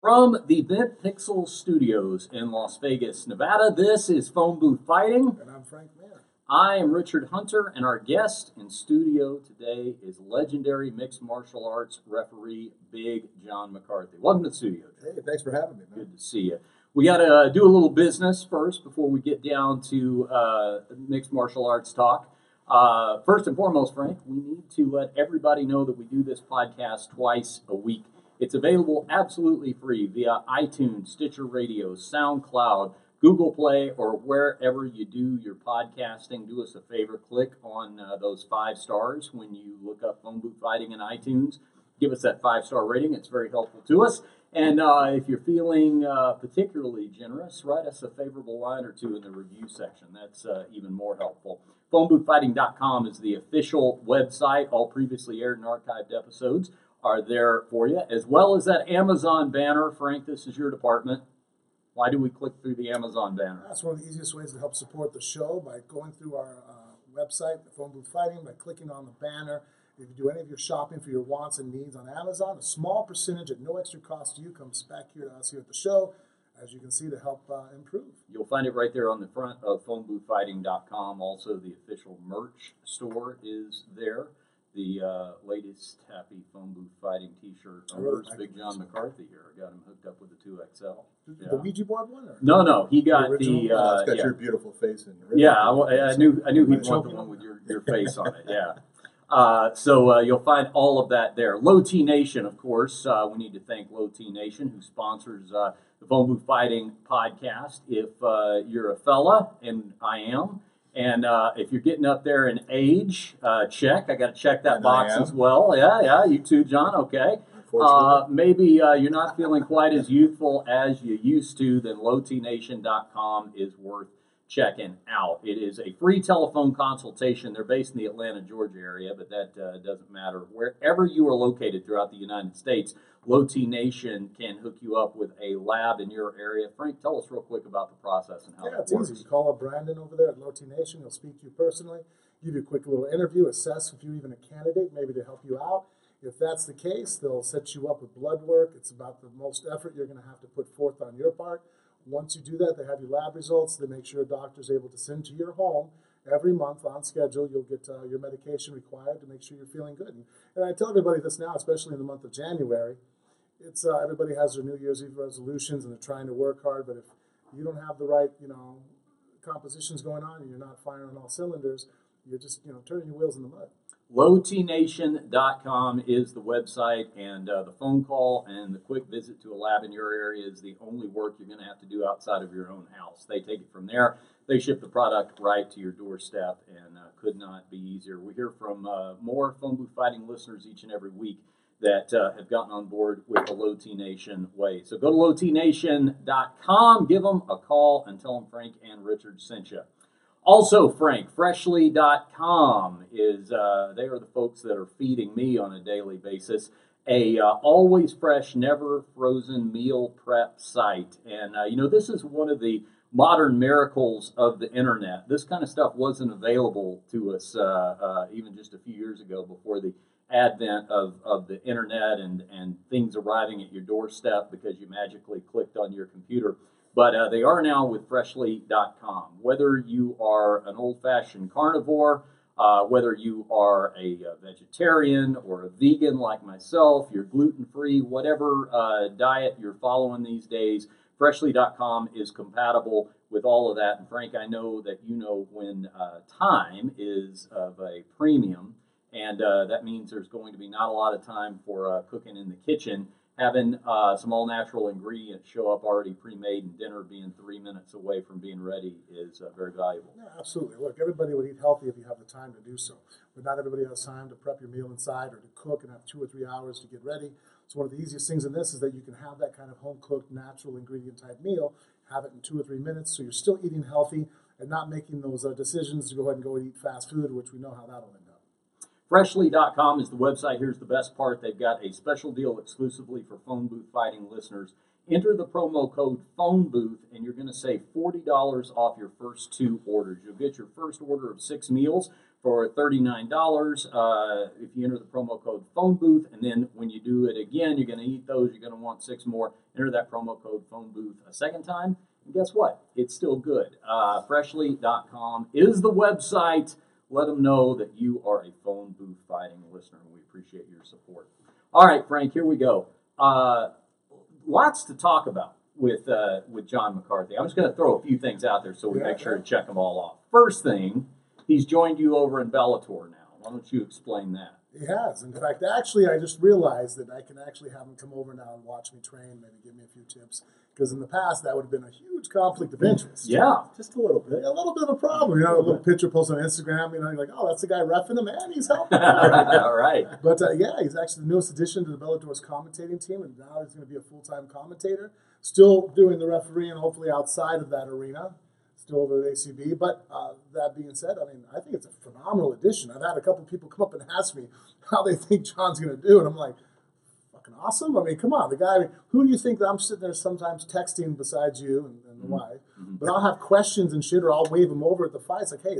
From the Bent Pixel Studios in Las Vegas, Nevada, this is Phone Booth Fighting. And I'm Frank Mir. I am Richard Hunter, and our guest in studio today is legendary mixed martial arts referee Big John McCarthy. Welcome to the studio. Hey, thanks for having me, man. Good to see you. We got to uh, do a little business first before we get down to uh, mixed martial arts talk. Uh, first and foremost, Frank, we need to let everybody know that we do this podcast twice a week. It's available absolutely free via iTunes, Stitcher Radio, SoundCloud, Google Play, or wherever you do your podcasting. Do us a favor, click on uh, those five stars when you look up Phone Booth Fighting in iTunes. Give us that five star rating, it's very helpful to us. And uh, if you're feeling uh, particularly generous, write us a favorable line or two in the review section. That's uh, even more helpful. PhoneBoothFighting.com is the official website. All previously aired and archived episodes are there for you, as well as that Amazon banner. Frank, this is your department. Why do we click through the Amazon banner? That's one of the easiest ways to help support the show by going through our uh, website, the Phone Booth Fighting, by clicking on the banner. If you do any of your shopping for your wants and needs on Amazon, a small percentage at no extra cost to you comes back here to us here at the show, as you can see, to help uh, improve. You'll find it right there on the front of phoneboothfighting.com. Also, the official merch store is there. The uh, latest Happy Phone Booth Fighting T-shirt. I really Where's like Big it. John McCarthy here? I got him hooked up with the 2XL. The Yeah. Ouija board one? Or? No, no, he got The original? the. Oh, Uh, it's got yeah. your beautiful face in it. Yeah, I, wa- I knew I knew he'd want the choke one with your, your face on it. Yeah. Uh, so uh, you'll find all of that there. Low T Nation, of course. Uh, we need to thank Low T Nation who sponsors uh, the Phone Booth Fighting podcast. If uh, you're a fella, and I am, and uh, if you're getting up there in age, uh, check. I got to check that And box as well. Yeah, yeah. You too, John. Okay. Uh, maybe uh, you're not feeling quite as youthful as you used to, then lowtnation.com is worth checking out. It is a free telephone consultation. They're based in the Atlanta, Georgia area, but that uh, doesn't matter. Wherever you are located throughout the United States, Low T Nation can hook you up with a lab in your area. Frank, tell us real quick about the process and how Yeah, it's works. easy. You call up Brandon over there at Low T Nation. He'll speak to you personally, give you a quick little interview, assess if you're even a candidate, maybe to help you out. If that's the case, they'll set you up with blood work. It's about the most effort you're going to have to put forth on your part. Once you do that, they have your lab results. They make sure a doctor's able to send to your home every month on schedule. You'll get uh, your medication required to make sure you're feeling good. And, and I tell everybody this now, especially in the month of January. It's uh, everybody has their New Year's Eve resolutions and they're trying to work hard, but if you don't have the right, you know, compositions going on and you're not firing on all cylinders, you're just, you know, turning your wheels in the mud. lowtnation.com is the website and uh, the phone call and the quick visit to a lab in your area is the only work you're going to have to do outside of your own house they take it from there they ship the product right to your doorstep and uh, could not be easier we hear from uh, more phone booth fighting listeners each and every week that uh, have gotten on board with the Low T Nation way. So go to lowtnation.com, give them a call, and tell them Frank and Richard sent you. Also, Frank, freshly.com is, uh, they are the folks that are feeding me on a daily basis. A uh, always fresh, never frozen meal prep site. And, uh, you know, this is one of the modern miracles of the internet. This kind of stuff wasn't available to us uh, uh, even just a few years ago before the advent of, of the internet and, and things arriving at your doorstep because you magically clicked on your computer. But uh, they are now with freshly.com. Whether you are an old fashioned carnivore, uh, whether you are a, uh vegetarian or a vegan like myself, you're gluten free, whatever uh, diet you're following these days, freshly.com is compatible with all of that. And Frank, I know that you know when uh, time is of a premium, and uh, that means there's going to be not a lot of time for uh, cooking in the kitchen. Having uh, some all natural ingredients show up already pre made and dinner being three minutes away from being ready is uh, very valuable. Yeah, absolutely. Look, everybody would eat healthy if you have the time to do so. But not everybody has time to prep your meal inside or to cook and have two or three hours to get ready. So one of the easiest things in this is that you can have that kind of home cooked, natural ingredient type meal, have it in two or three minutes, so you're still eating healthy and not making those uh, decisions to go ahead and go and eat fast food, which we know how that'll end up. Freshly.com is the website. Here's the best part they've got a special deal exclusively for phone booth fighting listeners. Enter the promo code phone booth and you're going to save $40 off your first two orders. You'll get your first order of six meals for thirty-nine dollars. Uh, if you enter the promo code phone booth, and then when you do it again, you're going to eat those. You're going to want six more. Enter that promo code phone booth a second time, and guess what? It's still good. Uh, freshly.com is the website. Let them know that you are a phone booth fighting listener. And we appreciate your support. All right, Frank, here we go. Uh, lots to talk about with uh, with John McCarthy. I'm just going to throw a few things out there so we Yeah, make sure yeah. to check them all off. First thing, he's joined you over in Bellator now. Why don't you explain that? He has. In fact, actually, I just realized that I can actually have him come over now and watch me train, maybe give me a few tips. Because in the past, that would have been a huge conflict of interest. Yeah, Just a little bit. A little bit of a problem. You know, a little picture post on Instagram, you know, you're like, oh, that's the guy roughing him, and he's helping. all right. But uh, yeah, he's actually the newest addition to the Bellator's commentating team, and now he's going to be a full time commentator. Still doing the referee and hopefully outside of that arena, still over at ACB. But uh, that being said, I mean, I think it's a phenomenal addition. I've had a couple people come up and ask me how they think John's going to do, and I'm like, fucking awesome. I mean, come on, the guy. Who do you think that I'm sitting there sometimes texting besides you and, and the wife? But I'll have questions and shit, or I'll wave him over at the fights, like, hey.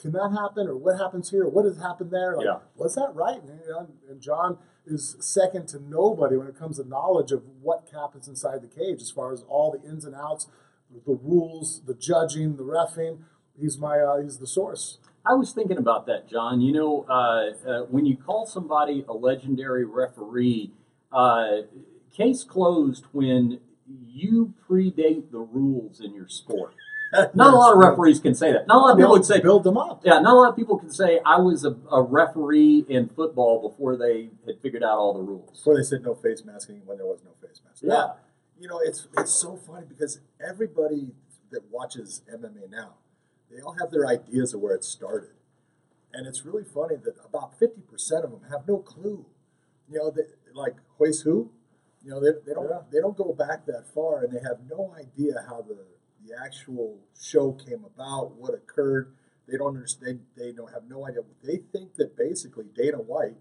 Can that happen, or what happens here? What has happened there? Like, Yeah. was that right? And, you know, and John is second to nobody when it comes to knowledge of what happens inside the cage, as far as all the ins and outs, the rules, the judging, the refing. He's my uh, he's the source. I was thinking about that, John. You know, uh, uh, when you call somebody a legendary referee, uh, case closed when you predate the rules in your sport. Not a lot of referees can say that. Not a lot of people would say, build them up. yeah, not a lot of people can say I was a, a referee in football before they had figured out all the rules. Before they said no face masking when there was no face mask. Yeah. You know, it's it's so funny because everybody that watches MMA now, they all have their ideas of where it started. And it's really funny that about 50% of them have no clue. You know, they, like Royce Who, you know, they, they don't Yeah. they don't go back that far and they have no idea how the, the actual show came about, what occurred. They don't understand, they don't have no idea. They think that basically Dana White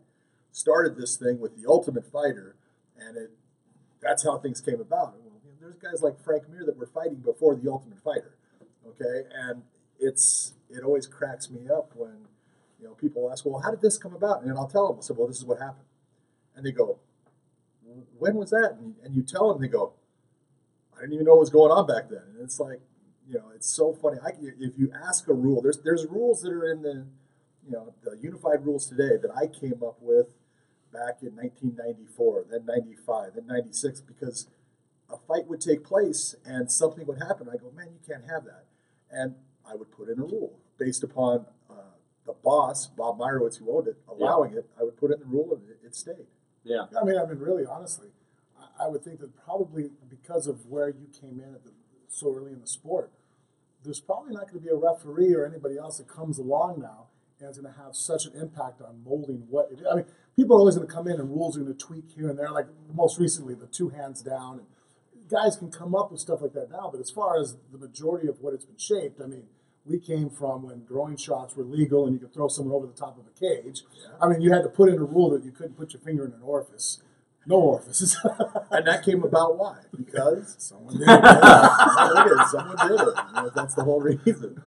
started this thing with the Ultimate Fighter, and it that's how things came about. Well, you know, there's guys like Frank Mir that were fighting before the Ultimate Fighter, okay, and it's it always cracks me up when you know people ask, well, how did this come about? And I'll tell them, I said, well, this is what happened, and they go, when was that? And, and you tell them, they go, I didn't even know what was going on back then, and it's like. You know, it's so funny. I, if you ask a rule, there's there's rules that are in the, you know, the unified rules today that I came up with back in 1994, then 95, then 96, because a fight would take place and something would happen. I go, man, you can't have that. And I would put in a rule based upon uh, the boss, Bob Meyrowitz, who owned it, allowing it. I would put in the rule and it, it stayed. Yeah. I mean, I mean, really, honestly, I, I would think that probably because of where you came in at the, so early in the sport, there's probably not going to be a referee or anybody else that comes along now and is going to have such an impact on molding what it is. I mean, people are always going to come in and rules are going to tweak here and there. Like most recently, the two hands down. And guys can come up with stuff like that now, but as far as the majority of what it's been shaped, I mean, we came from when groin shots were legal and you could throw someone over the top of a cage. I mean, you had to put in a rule that you couldn't put your finger in an orifice. No orifices. And that came about why? Because Someone did. It, someone did it. You know, that's the whole reason.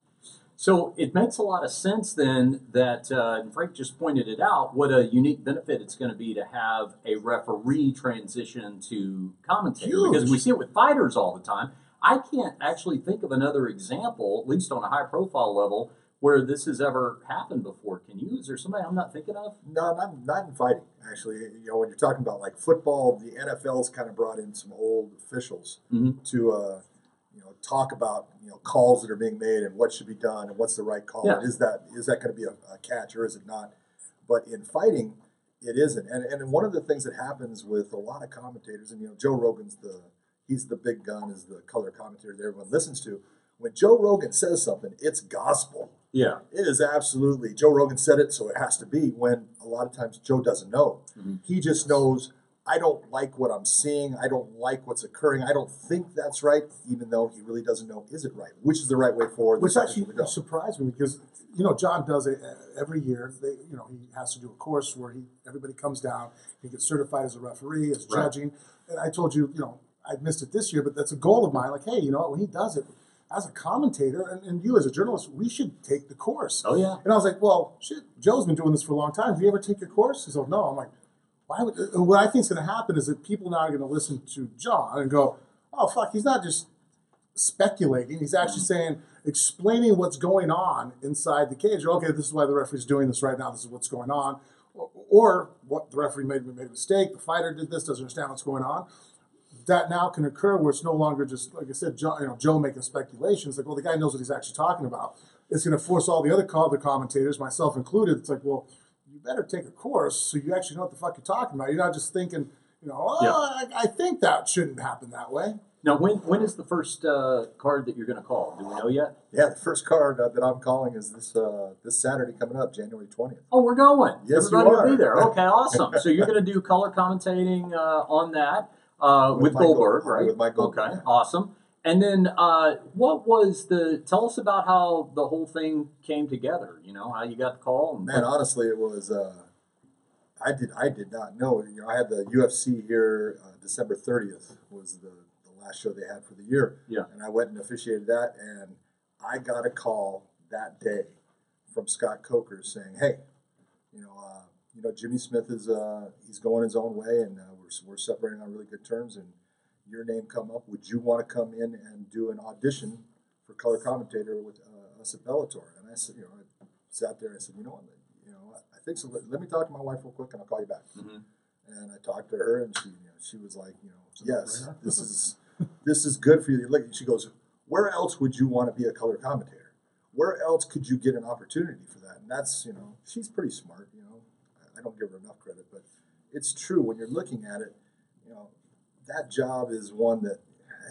So it makes a lot of sense then that uh, and Frank just pointed it out. What a unique benefit it's going to be to have a referee transition to commentator Huge. because we see it with fighters all the time. I can't actually think of another example, at least on a high profile level, where this has ever happened before. Can you? Is there somebody I'm not thinking of? No, not not in fighting. Actually, you know, when you're talking about like football, the NFL's kind of brought in some old officials Mhm. to, uh, talk about you know calls that are being made and what should be done and what's the right call. Yeah. Is that is that going to be a, a catch or is it not? But in fighting, it isn't. And and one of the things that happens with a lot of commentators, and you know, Joe Rogan's the he's the big gun, is the color commentator that everyone listens to. When Joe Rogan says something, it's gospel. Yeah. It is absolutely Joe Rogan said it, so it has to be. When a lot of times Joe doesn't know, Mhm. he just knows. I don't like what I'm seeing. I don't like what's occurring. I don't think that's right, even though he really doesn't know is it right, which is the right way forward. Which actually surprised me because you know John does it every year. They, you know, he has to do a course where he everybody comes down. He gets certified as a referee, as Right. judging. And I told you, you know, I missed it this year, but that's a goal of mine. Like, hey, you know, what, when he does it, as a commentator and, and you as a journalist, we should take the course. Oh yeah. And I was like, well, shit, Joe's been doing this for a long time. Have you ever take a course? He said, no. I'm like, why would, uh, what I think is going to happen is that people now are going to listen to John and go, oh, fuck, he's not just speculating. He's actually saying, explaining what's going on inside the cage. Okay, this is why the referee's doing this right now. This is what's going on. Or, or what the referee made, made a mistake. The fighter did this, doesn't understand what's going on. That now can occur where it's no longer just, like I said, Joe, you know, Joe making speculations. Like, well, the guy knows what he's actually talking about. It's going to force all the other call the commentators, myself included. It's like, well, better take a course so you actually know what the fuck you're talking about. You're not just thinking, you know, oh, Yeah. I, I think that shouldn't happen that way. Now, when when is the first uh, card that you're going to call? Do we know yet? Yeah, the first card uh, that I'm calling is this uh, this Saturday coming up, January twentieth. Oh, we're going. Yes, you Everybody will are. be there. Okay, awesome. so you're going to do color commentating uh, on that uh, with, With Mike Goldberg, right? with Mike Goldberg, Okay, yeah. awesome. And then, uh, what was the? Tell us about how the whole thing came together. You know, how you got the call. And Man, honestly, it was. Uh, I did. I did not know. You know, I had the UFC here. Uh, December thirtieth was the, the last show they had for the year. Yeah. And I went and officiated that, and I got a call that day from Scott Coker saying, "Hey, you know, uh, you know, Jimmy Smith is uh, he's going his own way, and uh, we're we're separating on really good terms, and your name come up. Would you want to come in and do an audition for color commentator with uh, us at Bellator?" And I said, you know, I sat there and I said, you know what, you know, I think so. Let, let me talk to my wife real quick, and I'll call you back. Mhm. And I talked to her, and she, you know, she was like, you know, It's yes, this is this is good for you. Look, she goes, where else would you want to be a color commentator? Where else could you get an opportunity for that? And that's, you know, she's pretty smart. You know, I- I don't give her enough credit, but it's true when you're looking at it. That job is one that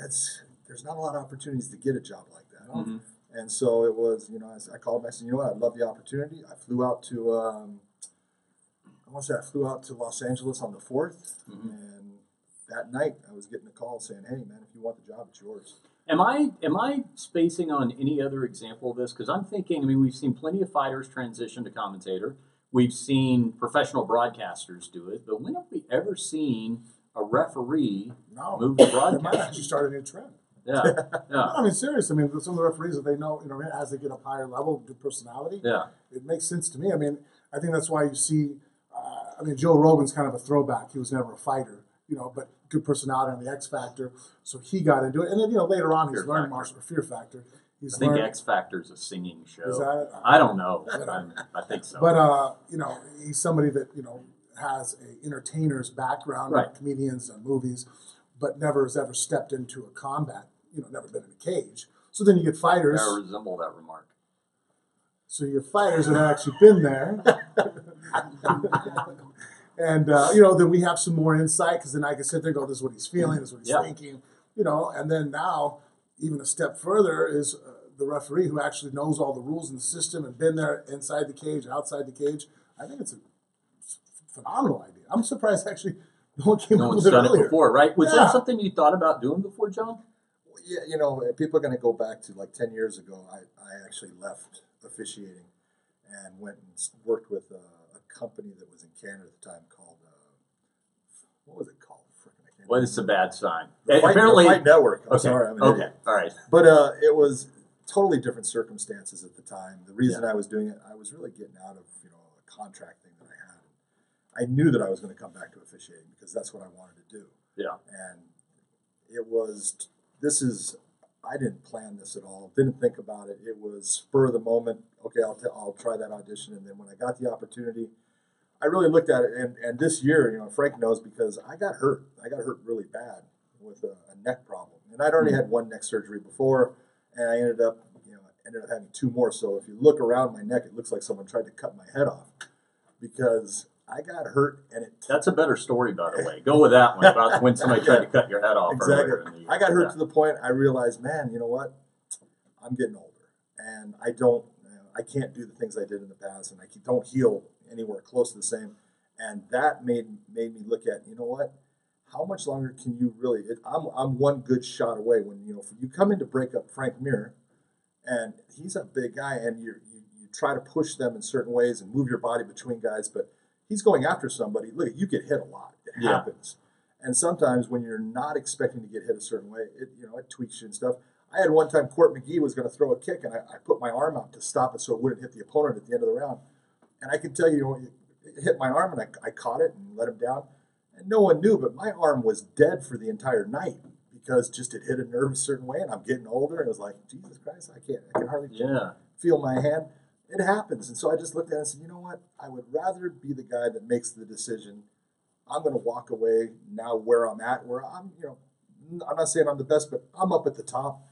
it's there's not a lot of opportunities to get a job like that. Mhm. And so it was, you know, I, I called him. I said, you know what, I'd love the opportunity. I flew out to, um, I want to say I flew out to Los Angeles on the 4th. Mhm. And that night I was getting a call saying, hey, man, if you want the job, it's yours. Am I am I spacing on any other example of this? Because I'm thinking. I mean, we've seen plenty of fighters transition to commentator. We've seen professional broadcasters do it, but when have we ever seen a referee No, move to they might broadcast? actually start a new trend. Yeah, No, I mean, seriously. I mean, some of the referees that they know, you know, as they get up higher level, good personality, yeah. it makes sense to me. I mean, I think that's why you see. Uh, I mean, Joe Rogan's kind of a throwback. He was never a fighter, you know, but good personality on the X Factor, so he got into it. And then you know later on, he's Fear learned martial Fear Factor. He's I think learned. X Factor's a singing show. is that, I don't know. but I'm, I think so. But uh, you know, he's somebody that you know has a entertainer's background, Right. comedians and movies, but never has ever stepped into a combat. You know, never been in a cage. So then you get fighters. I resemble that remark. So you have fighters that have actually been there. and, uh, you know, then we have some more insight because then I can sit there and go, this is what he's feeling, this is what he's Yeah. thinking, you know. And then now, even a step further, is uh, the referee who actually knows all the rules in the system and been there inside the cage, outside the cage. I think it's a phenomenal idea. I'm surprised actually no one came No up one's with it done it before, right? Was Yeah. that something you thought about doing before, John? Yeah, you know, people are going to go back to like 10 years ago. I, I actually left officiating and went and worked with a, a company that was in Canada at the time called, uh, what was it called? Frickin' Well, it's a bad sign. The Fight- the Apparently, Fight Network. I'm okay, sorry. I'm okay, idiot. all right. But uh, it was totally different circumstances at the time. The reason I was doing it, I was really getting out of you know a contract thing that I knew that I was going to come back to officiating because that's what I wanted to do. Yeah. And it was this is I didn't plan this at all. Didn't think about it. It was spur of the moment. Okay, I'll t- I'll try that audition. And then when I got the opportunity, I really looked at it. And, and this year, you know, Frank knows because I got hurt. I got hurt really bad with a, a neck problem, and I'd already hmm. had one neck surgery before, and I ended up, you know, ended up having two more. So if you look around my neck, it looks like someone tried to cut my head off because I got hurt and it That's a better story, by the way. Go with that one about when somebody tried to cut your head off. Exactly. earlier in the year. I got hurt Yeah. to the point I realized, man, you know what? I'm getting older, and I don't, I can't do the things I did in the past, and I don't heal anywhere close to the same. And that made made me look at, you know what? How much longer can you really? It, I'm I'm one good shot away. When you know you come in to break up Frank Mir, and he's a big guy, and you you you try to push them in certain ways and move your body between guys, but he's going after somebody. Look, you get hit a lot. It Yeah. happens. And sometimes when you're not expecting to get hit a certain way, it you know it tweaks you and stuff. I had one time Court McGee was going to throw a kick, and I, I put my arm out to stop it so it wouldn't hit the opponent at the end of the round. And I can tell you, it hit my arm, and I, I caught it and let him down. And no one knew, but my arm was dead for the entire night because just it hit a nerve a certain way, and I'm getting older, and it was like, Jesus Christ, I can't, I can hardly Yeah. feel my hand. It happens. And so I just looked at it and said, you know what? I would rather be the guy that makes the decision. I'm going to walk away now where I'm at, where I'm, you know, I'm not saying I'm the best, but I'm up at the top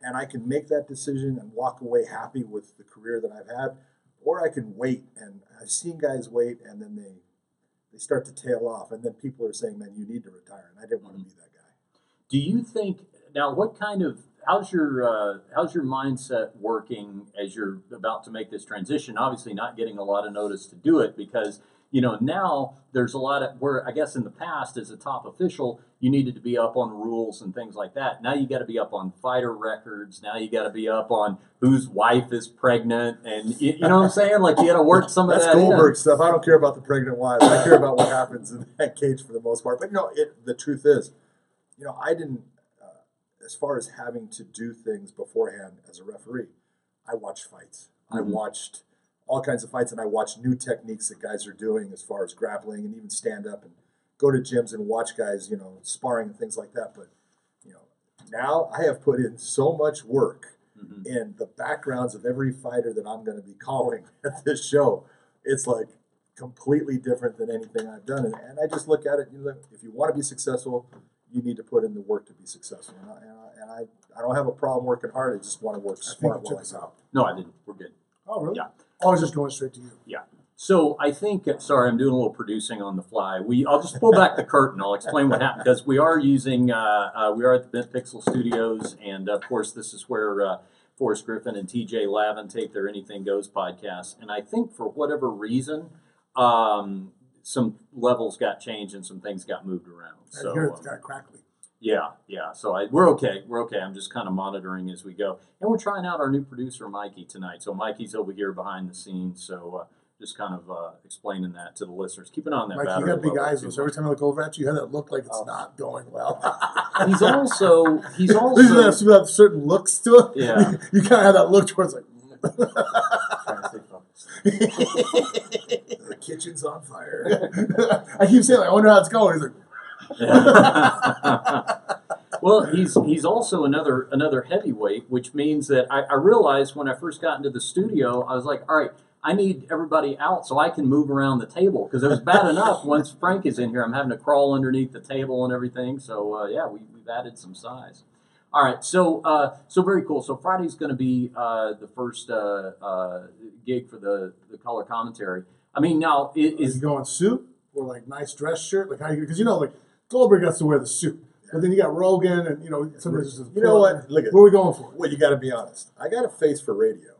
and I can make that decision and walk away happy with the career that I've had. Or I can wait. And I've seen guys wait and then they, they start to tail off. And then people are saying, man, you need to retire. And I didn't want to mm-hmm. be that guy. Do you think now? What kind of how's your uh, how's your mindset working as you're about to make this transition? Obviously, not getting a lot of notice to do it because you know now there's a lot of where I guess in the past as a top official you needed to be up on rules and things like that. Now you got to be up on fighter records. Now you got to be up on whose wife is pregnant, and you, you know what I'm saying? Like you got to work some of That's that. in. Goldberg stuff. I don't care about the pregnant wives. I care about what happens in that cage for the most part. But you know, it, the truth is, you know, I didn't. As far as having to do things beforehand as a referee, I watched fights. I Mhm. watched all kinds of fights, and I watched new techniques that guys are doing as far as grappling and even stand up and go to gyms and watch guys, you know, sparring and things like that. But you know, now I have put in so much work Mhm. in the backgrounds of every fighter that I'm going to be calling at this show. It's like completely different than anything I've done. And, and I just look at it, you know, if you want to be successful, you need to put in the work to be successful. And I, and I, and I, I don't have a problem working hard. I just want to work smart while took I us out. No, I didn't. We're good. Oh, really? Yeah. Oh, I was just going straight to you. Yeah. So I think, sorry, I'm doing a little producing on the fly. We, I'll just pull back the curtain. I'll explain what happened because we are using, uh, uh, we are at the Bent Pixel Studios, and of course, this is where uh, Forrest Griffin and T.J. Lavin tape their Anything Goes podcast. And I think for whatever reason, um, some levels got changed and some things got moved around. I So hear um, got crackly. yeah, yeah. So I, we're okay. We're okay. I'm just kind of monitoring as we go, and we're trying out our new producer, Mikey, tonight. So Mikey's over here behind the scenes. So uh, just kind of uh, explaining that to the listeners. Keep an eye on that. Like you got big eyes, so every time I look over at you, you have that look like it's Oh. not going well. He's also he's also have some certain looks to it. Yeah. You, you kind of have that look towards like. Trying to stay focused. The kitchen's on fire. I keep saying, like, I wonder how it's going. He's like, well, he's he's also another another heavyweight, which means that I, I realized when I first got into the studio, I was like, all right, I need everybody out so I can move around the table because it was bad enough once Frank is in here, I'm having to crawl underneath the table and everything. So uh, yeah, we, we've added some size. All right, so uh, so very cool. So Friday's going to be uh, the first uh, uh, gig for the the color commentary. I mean, now i- is is he going suit or like nice dress shirt? Like how you? Because you know, like Goldberg has to wear the suit, but then you got Rogan, and you know, sometimes just You know what? Look at What are we going for? Well, you got to be honest. I got a face for radio,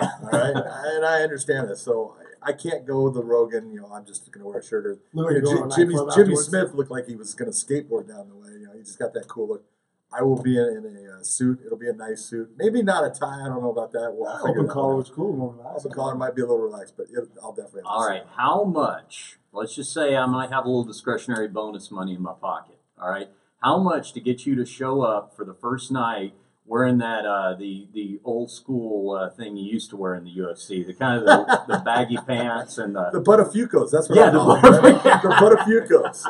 all right, and I understand this. So I, I can't go the Rogan. You know, I'm just going to wear a shirt. Or Look like you're going Jimmy, Jimmy. Smith looked like he was going to skateboard down the way. You know, he just got that cool look. I will be in, in a uh, suit. It'll be a nice suit. Maybe not a tie. I don't know about that. We'll Open collar one was cool. More out. Open collar might be a little relaxed, but it, I'll definitely. have All suit. How much? Let's just say I might have a little discretionary bonus money in my pocket. All right. How much to get you to show up for the first night wearing that uh, the the old school uh, thing you used to wear in the UFC, the kind of the, the baggy pants and the. The Buttafuoco's. That's what Yeah, I'm the. The Buttafuoco's.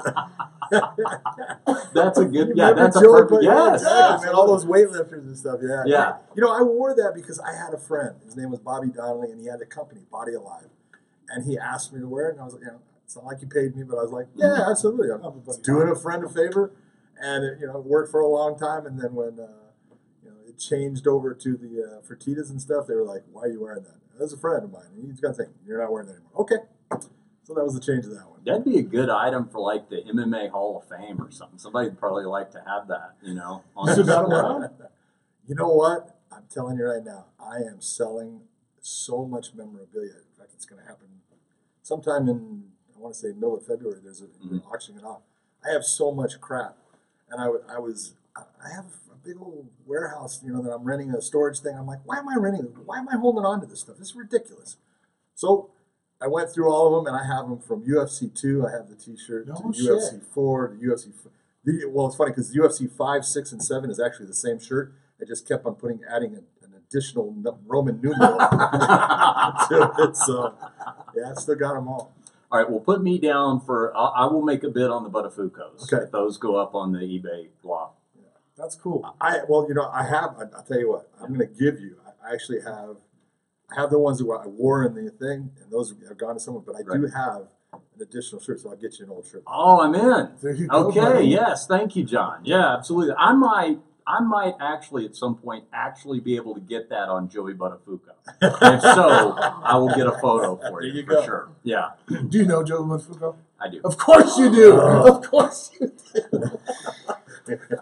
That's a good. You Yeah, that's a perfect. Yes. man. All those weightlifters and stuff. Yeah. Yeah. You know, I wore that because I had a friend. His name was Bobby Donnelly, and he had a company, Body Alive. And he asked me to wear it, and I was like, you know, it's not like he paid me, but I was like, yeah, absolutely. I'm doing a friend a favor, and it, you know, it worked for a long time. And then when uh, it changed over to the uh, Fertittas and stuff, they were like, "Why are you wearing that?" That's a friend of mine. And he's got to think you're not wearing that anymore. Okay, so that was the change of that one. That'd be a good item for like the MMA Hall of Fame or something. Somebody'd probably like to have that, you know. On Is it their- that? You know what? I'm telling you right now, I am selling so much memorabilia. In fact, it's going to happen sometime in, I want to say, middle of February. There's a they're auctioning it off. I have so much crap, and I, w- I was, I have a big old warehouse, you know, that I'm renting a storage thing. I'm like, why am I renting? it? Why am I holding on to this stuff? This is ridiculous. So I went through all of them, and I have them from UFC two. I have the T-shirt No to shit. UFC four to UFC. f- The, well, it's funny because UFC five, six, and seven is actually the same shirt, I just kept on putting adding an, an additional Roman numeral to it. So yeah, I still got them all. All right, well, put me down for. I, I will make a bid on the Buttafuoco's. Okay. If those go up on the eBay block. That's cool. I well, you know, I have. I, I'll tell you what. I'm going to give you. I actually have. I have the ones that I wore in the thing, and those have gone to someone. But I do have an additional shirt, so I'll get you an old shirt. Oh, I'm in. There you go. Okay, buddy. yes, thank you, John. Yeah, absolutely. I might, I might actually at some point actually be able to get that on Joey Buttafuoco. if so, I will get a photo for There you, you for go. sure. Yeah, Do you know Joey Buttafuoco? I do. Of course you do. Uh, of course you do.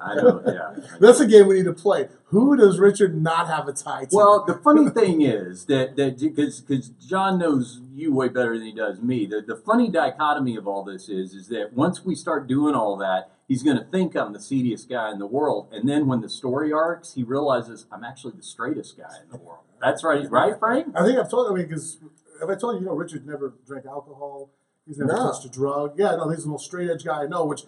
I know. Yeah. That's a game we need to play. Who does Richard not have a tie to? Well, the funny thing is that that because because John knows you way better than he does me. The the funny dichotomy of all this is is that once we start doing all that, he's going to think I'm the seediest guy in the world, and then when the story arcs, he realizes I'm actually the straightest guy in the world. That's right, right, Frank? I think I've told. I mean, because have I told you? You know, Richard never drank alcohol. He's never No. touched a drug. Yeah, no, he's the most straight edge guy I know. Which,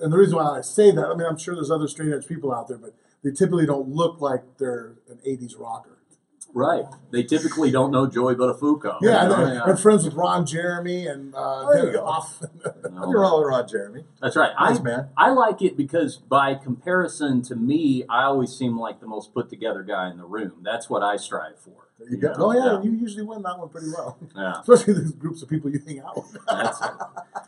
and the reason why I say that, I mean, I'm sure there's other straight edge people out there, but they typically don't look like they're an '80s rocker. Right. They typically don't know Joey Buttafuoco. Yeah, and You know, they're, they're friends with Ron Jeremy and uh, There you go. off. No. Nothing wrong with Ron Jeremy. That's right. Nice I, man. I like it because by comparison to me, I always seem like the most put together guy in the room. That's what I strive for. There you go. oh yeah, and you usually win that one pretty well, Yeah. especially the groups of people you hang out with. That's it.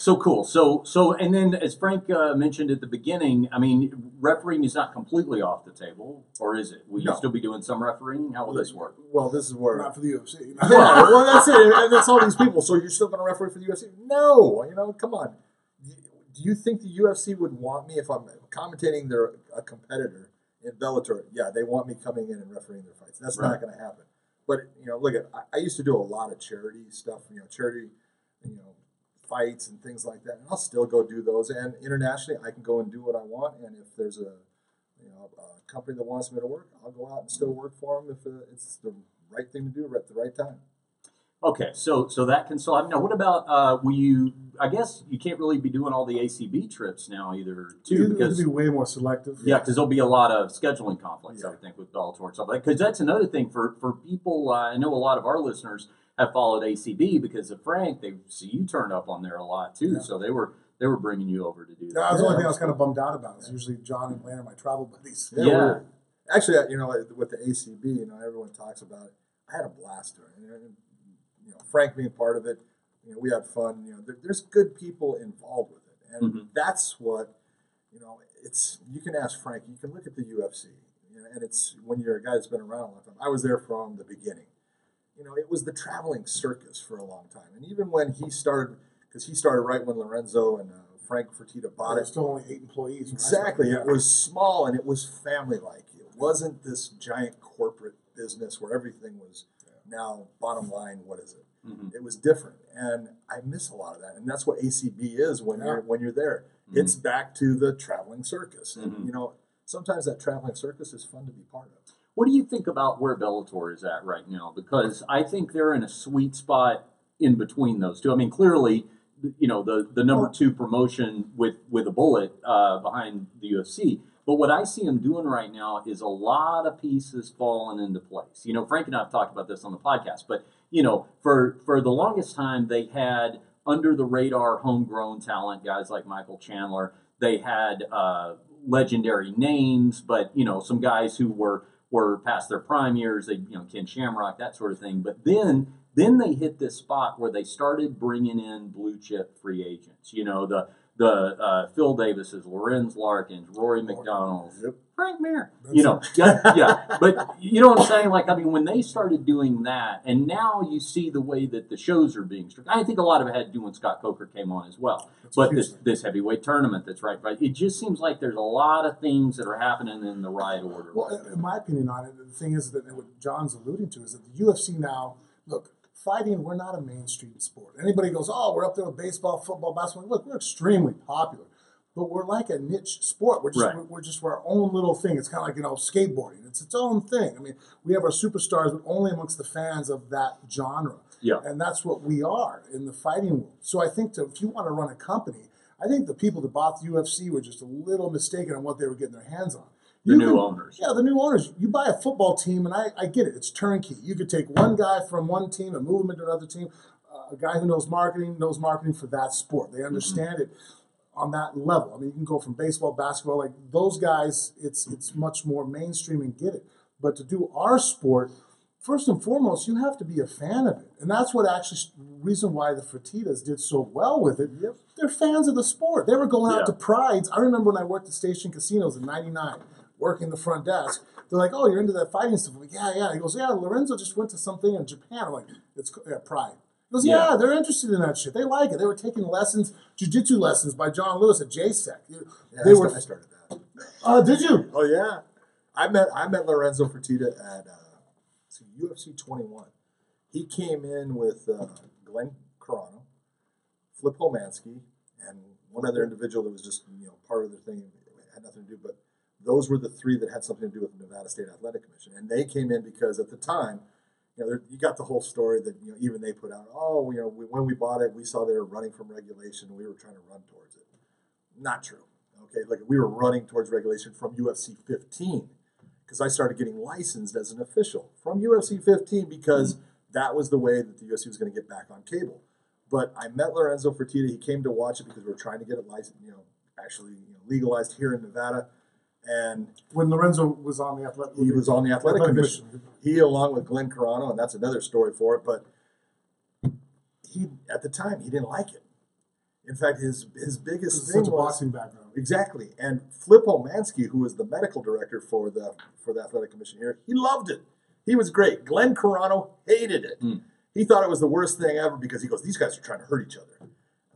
So cool. So so and then as Frank uh, mentioned at the beginning, I mean, refereeing is not completely off the table, or is it? Will you No. still be doing some refereeing? How will this work? Well, this is where. Not for the UFC. yeah, well, that's it. And that's all these people. So you're still going to referee for the UFC? No. You know, come on. Do you think the UFC would want me if I'm commentating their a competitor in Bellator? Yeah, they want me coming in and refereeing their fights. That's Right. not going to happen. But you know, look at I, I used to do a lot of charity stuff. You know, charity, you know, fights and things like that. And I'll still go do those. And internationally, I can go and do what I want. And if there's a you know a company that wants me to work, I'll go out and still work for them if uh, it's the right thing to do at the right time. Okay, so so that can still happen. Now, what about uh, will you? I guess you can't really be doing all the ACB trips now either, too, It'd because be way more selective. Yeah, because there'll be a lot of scheduling conflicts, I would think, with Bellator and stuff like Because that's another thing for for people. Uh, I know a lot of our listeners have followed ACB because of Frank. They see you turn up on there a lot too, Yeah. so they were they were bringing you over to do That that. was the only thing I was kind of bummed out about. Is usually John and Lane are my travel buddies. Yeah. we're- Actually, uh, you know, with the ACB, you know, everyone talks about it. I had a blast doing it. You know, Frank being part of it, you know, we had fun. You know, there, there's good people involved with it, and Mhm. that's what, you know, it's. You can ask Frank. You can look at the UFC, you know, and it's when you're a guy that's been around a long time. I was there from the beginning. You know, it was the traveling circus for a long time, and even when he started, because he started right when Lorenzo and uh, Frank Fertitta bought it. still only eight employees. Exactly. started. It was small and it was family like. It wasn't this giant corporate business where everything was now bottom line, what is it? Mhm. It was different. And I miss a lot of that. And that's what ACB is when you're when you're there. Mhm. It's back to the traveling circus. And Mhm. you know, sometimes that traveling circus is fun to be part of. What do you think about where Bellator is at right now? Because I think they're in a sweet spot in between those two. I mean, clearly, you know, the the number two promotion with with a bullet uh, behind the UFC. But what I see them doing right now is a lot of pieces falling into place. You know, Frank and I have talked about this on the podcast, but you know, for for the longest time they had under the radar homegrown talent, guys like Michael Chandler. They had uh, legendary names, but you know, some guys who were were past their prime years. They, you know, Ken Shamrock, that sort of thing. But then then they hit this spot where they started bringing in blue chip free agents. You know, the the uh, Phil Davises, Lorenz Larkins, Rory MacDonald's, Yep. Frank Mir. That's You know, yeah, yeah. But you know what I'm saying? Like, I mean, when they started doing that, and now you see the way that the shows are being structured. I think a lot of it had to do when Scott Coker came on as well. That's But this thing. this heavyweight tournament that's right, right. It just seems like there's a lot of things that are happening in the right order. Well, right in my opinion on it, the thing is that what John's alluding to is that the UFC now, look, fighting, we're not a mainstream sport. Anybody goes, oh, we're up there with baseball, football, basketball. Look, we're extremely popular, but we're like a niche sport. We're just, Right. we're, we're just our own little thing. It's kind of like, you know, skateboarding. It's its own thing. I mean, we have our superstars, but only amongst the fans of that genre. Yeah. And that's what we are in the fighting world. So I think to, if you want to run a company, I think the people that bought the UFC were just a little mistaken on what they were getting their hands on. The You new can- owners. Yeah, the new owners. You buy a football team, and I, I get it. It's turnkey. You could take one guy from one team and move him into another team. Uh, a guy who knows marketing knows marketing for that sport. They understand it on that level. I mean, you can go from baseball, basketball, like those guys. It's it's much more mainstream and get it. But to do our sport, first and foremost, you have to be a fan of it, and that's what actually reason why the Fertittas did so well with it. Yep. They're fans of the sport. They were going out to prides. I remember when I worked at Station Casinos in '99, working the front desk. They're like, "Oh, you're into that fighting stuff?" I'm like, "Yeah, yeah." He goes, "Yeah, Lorenzo just went to something in Japan." I'm like, "It's yeah, Pride." "Yeah, Yeah. they're interested in that shit. They like it. They were taking lessons, jujitsu lessons by John Lewis at JSEC. Yeah, they I, were. I started that. Uh, did you? Oh yeah, I met I met Lorenzo Fertitta at uh, UFC 21. He came in with uh, Glenn Carano, Flip Homansky, and one other individual that was just you know part of the thing had nothing to do. But those were the three that had something to do with the Nevada State Athletic Commission, and they came in because at the time. You know, you got the whole story that you know even they put out. Oh, you know, we, when we bought it, we saw they were running from regulation. and We were trying to run towards it. Not true. Okay, like we were running towards regulation from UFC 15 because I started getting licensed as an official from UFC 15 because that was the way that the UFC was going to get back on cable. But I met Lorenzo Fertitta. He came to watch it because we were trying to get it licensed, you know, actually you know, legalized here in Nevada. And When Lorenzo was on the athletic, he was on the athletic Athletic commission. He, along with Glenn Carano, and that's another story for it. But he, at the time, he didn't like it. In fact, his his This biggest is thing such a was boxing background. Exactly. And Flip Homansky, who was the medical director for the for the athletic commission here, he loved it. He was great. Glenn Carano hated it. Hmm. He thought it was the worst thing ever because he goes, These guys are trying to hurt each other. And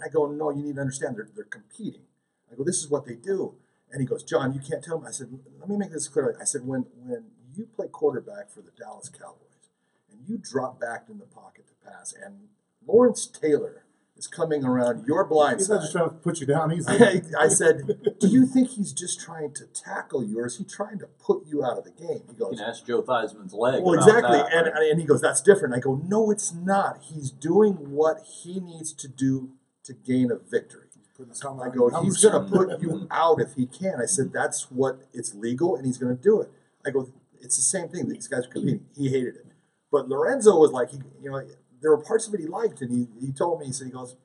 I go, No, you need to understand they're they're competing. I go, This is what they do. And he goes, John, you can't tell me. I said, Let me make this clear. I said, when when you play quarterback for the Dallas Cowboys and you drop back in the pocket to pass, and Lawrence Taylor is coming around your blind He's side. not just trying to put you down easy. I, I said, "Do you think he's just trying to tackle you, or is he trying to put you out of the game?" He goes, You goes, can ask Joe Theismann's leg. "Well, exactly." that, and, right? and he goes, "That's different." I go, "No, it's not. He's doing what he needs to do to gain a victory." I go, "He's going to put you out if he can." I said, "That's what it's legal, and he's going to do it." I go, "It's the same thing. These guys are competing." He hated it, but Lorenzo was like, he, you know, there were parts of it he liked, and he, he told me, he said, he goes.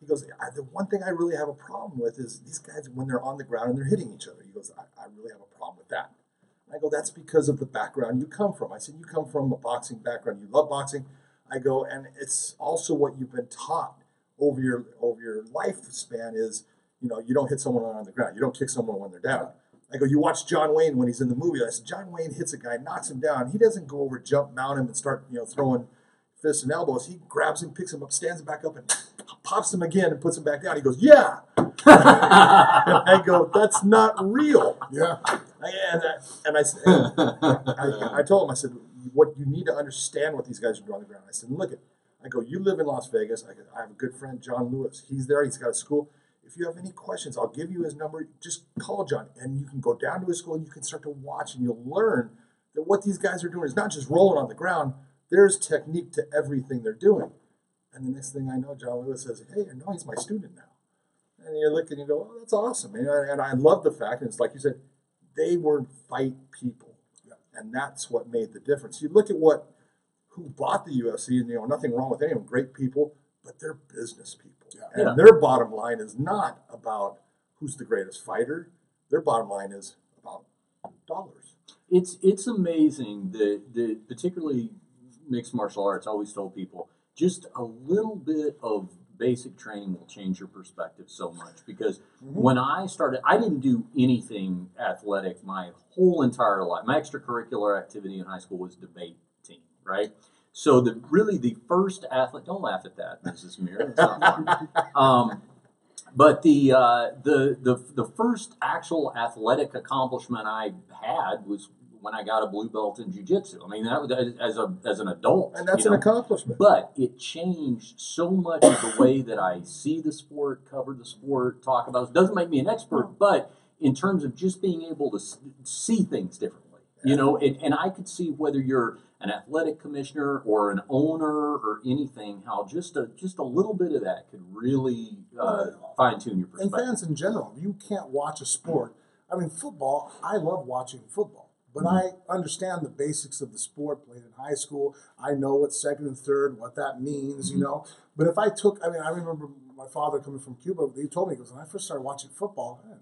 He goes, I, the one thing I really have a problem with is these guys when they're on the ground and they're hitting each other. He goes, I, I really have a problem with that. I go, that's because of the background you come from. I said, you come from a boxing background. You love boxing. I go, and it's also what you've been taught over your over your lifespan is, you know, you don't hit someone on the ground. You don't kick someone when they're down. I go, you watch John Wayne when he's in the movie. I said, John Wayne hits a guy, knocks him down. He doesn't go over, jump, mount him, and start, you know, throwing fists and elbows. He grabs him, picks him up, stands him back up, and pops him again and puts him back down. He goes, yeah. And I go, that's not real. Yeah. I, and, I, and I, said- I, I told him, I said, what you need to understand what these guys are doing on the ground. I said, look at, I go, you live in Las Vegas. I, go, I have a good friend, John Lewis. He's there. He's got a school. If you have any questions, I'll give you his number. Just call John, and you can go down to his school and you can start to watch, and you'll learn that what these guys are doing is not just rolling on the ground. There's technique to everything they're doing. And the next thing I know, John Lewis says, "Hey, no, he's my student now." And you look and you go, "Oh, that's awesome." And I, and I love the fact, and it's like you said, they were fight people, and that's what made the difference. You look at what who bought the UFC, and you know, nothing wrong with any of them, great people, but they're business people, Yeah. and Yeah. their bottom line is not about who's the greatest fighter. Their bottom line is about dollars. it's it's amazing that, that particularly mixed martial arts. I always told people just a little bit of basic training will change your perspective so much because mm-hmm. when I started, I didn't do anything athletic my whole entire life. My extracurricular activity in high school was debate team, right? So the really the first athlete. Don't laugh at that, Mrs. Muir. It's not fun. um, but the, uh, the the the first actual athletic accomplishment I had was when I got a blue belt in jujitsu. I mean, that was as a as an adult, And that's you an accomplishment. But it changed so much of the way that I see the sport, cover the sport, talk about it. Doesn't make me an expert, but in terms of just being able to see things differently, you know, and, and I could see whether you're an athletic commissioner or an owner or anything, how just a just a little bit of that could really uh, fine tune your perspective. And fans in general, you can't watch a sport I mean, football, I love watching football, but I understand the basics of the sport played in high school. I know what second and third, what that means, you know. But if I took, I mean, I remember my father coming from Cuba, he told me, he goes, when I first started watching football, man,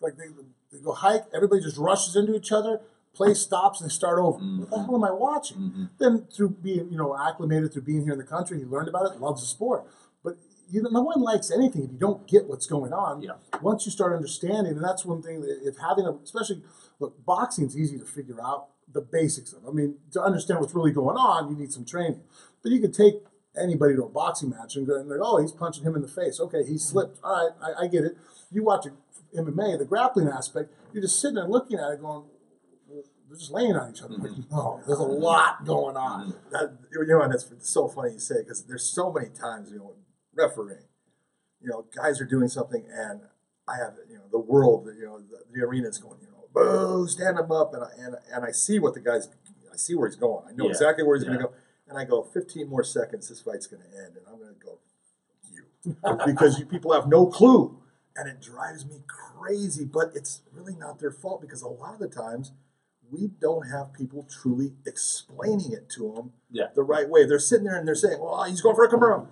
like they, they go hike, everybody just rushes into each other, play stops, and they start over. What the hell am I watching? Mhm. Then through being, you know, acclimated through being here in the country, he learned about it, loves the sport. But you know, no one likes anything if you don't get what's going on. Yeah. Once you start understanding, and that's one thing that if having a, especially look, boxing's easy to figure out the basics of. I mean, to understand what's really going on, you need some training. But you could take anybody to a boxing match and go and like, oh, he's punching him in the face. Okay, he slipped. All right, I, I get it. You watch a MMA, the grappling aspect, you're just sitting there looking at it, going, they're just laying on each other. Like, mm-hmm. no, there's a lot going on. Mm-hmm. That, you know, and it's so funny you say because there's so many times, you know, refereeing, you know, guys are doing something and I have, you know, the world, you know, the, the arena's going, you know, boo, stand him up, and I, and and I see what the guy's, I see where he's going. I know Yeah, exactly where he's yeah. going to go, and I go, 15 more seconds, this fight's going to end, and I'm going to go, you, because you people have no clue, and it drives me crazy. But it's really not their fault because a lot of the times. We don't have people truly explaining it to them Yeah. the right way. They're sitting there and they're saying, "Well, he's going for a Kimura."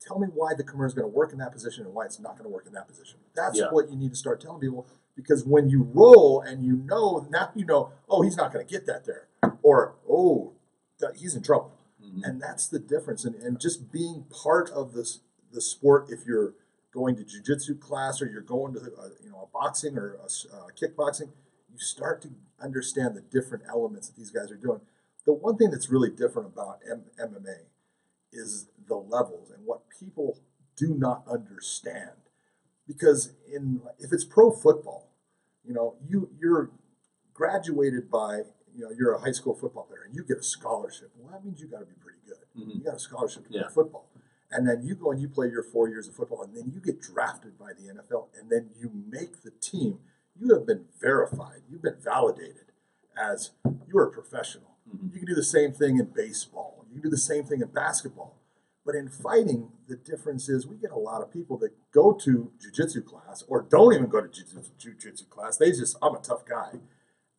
Tell me why the Kimura is going to work in that position and why it's not going to work in that position. That's Yeah. what you need to start telling people because when you roll and you know now you know, oh, he's not going to get that there, or oh, that, he's in trouble, Mhm. and that's the difference. And, and just being part of this the sport, if you're going to jujitsu class or you're going to uh, you know a boxing or a, uh, kickboxing, you start to understand the different elements that these guys are doing. The one thing that's really different about M- MMA is the levels and what people do not understand. Because in if it's pro football, you know, you you're graduated by you know you're a high school football player and you get a scholarship. Well, that means you got to be pretty good. Mhm. You got a scholarship to Yeah. play football, and then you go and you play your four years of football, and then you get drafted by the NFL, and then you make the team. You have been verified. You've been validated as you are a professional. Mhm. You can do the same thing in baseball. You can do the same thing in basketball. But in fighting, the difference is we get a lot of people that go to jujitsu class or don't even go to jujitsu jujitsu class. They just, I'm a tough guy.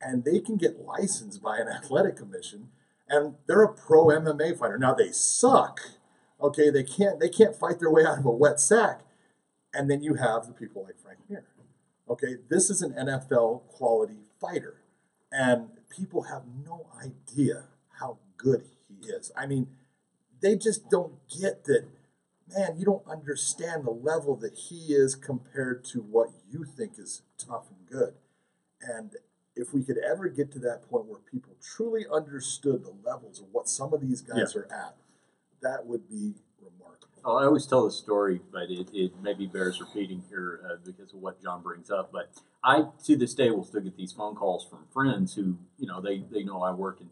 And they can get licensed by an athletic commission and they're a pro MMA fighter. Now they suck. Okay, they can't they can't fight their way out of a wet sack. And then you have the people like Frank Mir. Okay, this is an NFL quality fighter. And people have no idea how good he is. I mean, they just don't get that, man, you don't understand the level that he is compared to what you think is tough and good. And if we could ever get to that point where people truly understood the levels of what some of these guys are at, that would be remarkable. Oh, I always tell the story, but it, it maybe bears repeating here uh, because of what John brings up. But I, to this day, will still get these phone calls from friends who, you know, they, they know I work in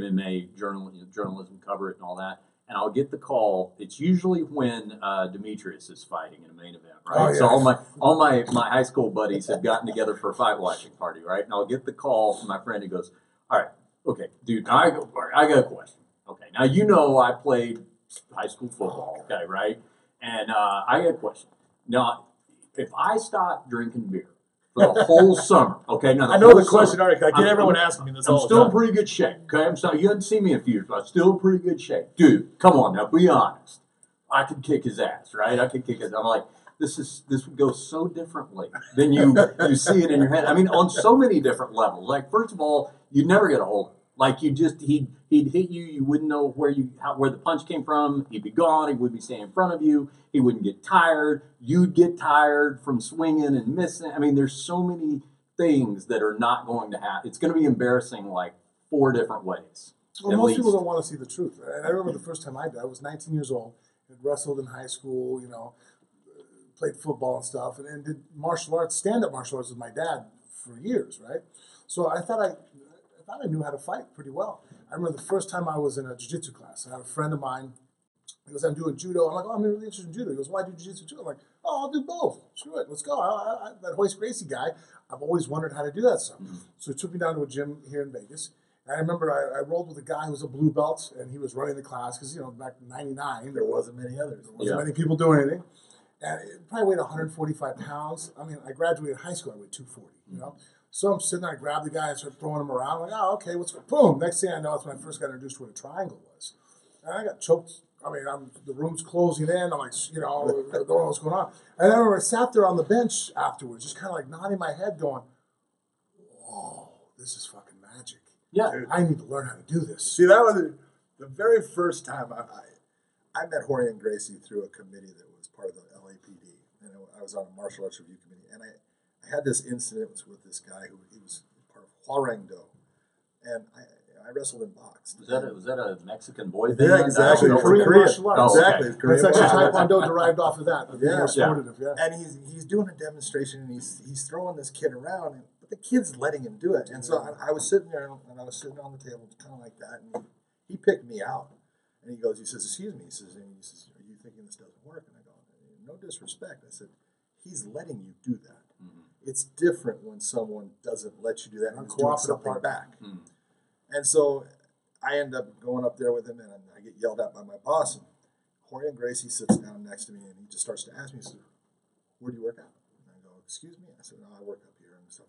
MMA journal, you know, journalism, cover it, and all that. And I'll get the call. It's usually when uh, Demetrius is fighting in a main event, right? Oh, So all my all my my high school buddies have gotten together for a fight watching party, right? And I'll get the call from my friend who goes, "All right, okay, dude, now I go. I got a question. Okay, now you know I played high school football, okay, right? And uh, I got a question. Now, if I stop drinking beer for the whole summer, okay, now I know the question summer, already. I get I'm- everyone I'm- asking me this I'm still in pretty good shape. Okay, I'm sorry you hadn't seen me in a few years, but I'm still in pretty good shape, dude. Come on now, be honest. I could kick his ass, right? I could kick his. I'm like, this is this would go so differently than you you see it in your head. I mean, on so many different levels. Like, first of all, you'd never get a hold. Like you just he'd he'd hit you. You wouldn't know where you how, where the punch came from. He'd be gone. He would be standing in front of you. He wouldn't get tired. You'd get tired from swinging and missing. I mean, there's so many things that are not going to happen. It's going to be embarrassing like four different ways. Well, most least. people don't want to see the truth. And I remember the first time I did. I was 19 years old. Had wrestled in high school. You know, played football and stuff, and, and did martial arts, stand-up martial arts with my dad for years, right? So I thought I thought I knew how to fight pretty well. I remember the first time I was in a jiu-jitsu class. I had a friend of mine. He goes, "I'm doing judo." I'm like, "Oh, I'm really interested in judo." He goes, "Why do jiu-jitsu too?" I'm like, "Oh, I'll do both. Sure, let's go." I, I, that Royce Gracie guy, I've always wondered how to do that stuff. Mm-hmm. So he took me down to a gym here in Vegas. And I remember I, I rolled with a guy who was a blue belt, and he was running the class because you know back in '99 There wasn't many others. there wasn't Yeah. many people doing anything. and it probably weighed 145 pounds. I mean, I graduated high school, I weighed 240, you know? So I'm sitting there, I grab the guy, I start throwing him around, like, oh, okay, what's boom? Next thing I know, it's when I first got introduced to what a triangle was. And I got choked. I mean, I'm, the room's closing in. I'm like, you know, I don't know what's going on. And I remember I sat there on the bench afterwards, just kind of like nodding my head, going, whoa, this is fucking magic. Yeah. I need to learn how to do this. See, that was the, the very first time I, I, I met Rorion Gracie through a committee that was part of the LAPD, and I was on a martial arts review committee, and I, I had this incident with this guy who he was part of Hwa Rang Do, and I, I wrestled in box. Was that a, was that a Mexican boy thing? Yeah, exactly. I don't know. Korean Korean. martial arts. Oh. Exactly, it's Korean That's actually martial. Taekwondo derived off of that. but Yeah. yeah. and he's he's doing a demonstration and he's he's throwing this kid around and but the kid's letting him do it and so I, I was sitting there and I was sitting on the table kind of like that and he, he picked me out and he goes he says excuse me he says and he says are you thinking this doesn't work and I go no disrespect I said he's letting you do that. It's different when someone doesn't let you do that and is doing Uncooperative something back Hmm. and so I end up going up there with him, and I get yelled at by my boss. And Rorion Gracie sits down next to me, and he just starts to ask me, he says, "Where do you work out?" And I go, "Excuse me." I said, "No, I work up here and stuff."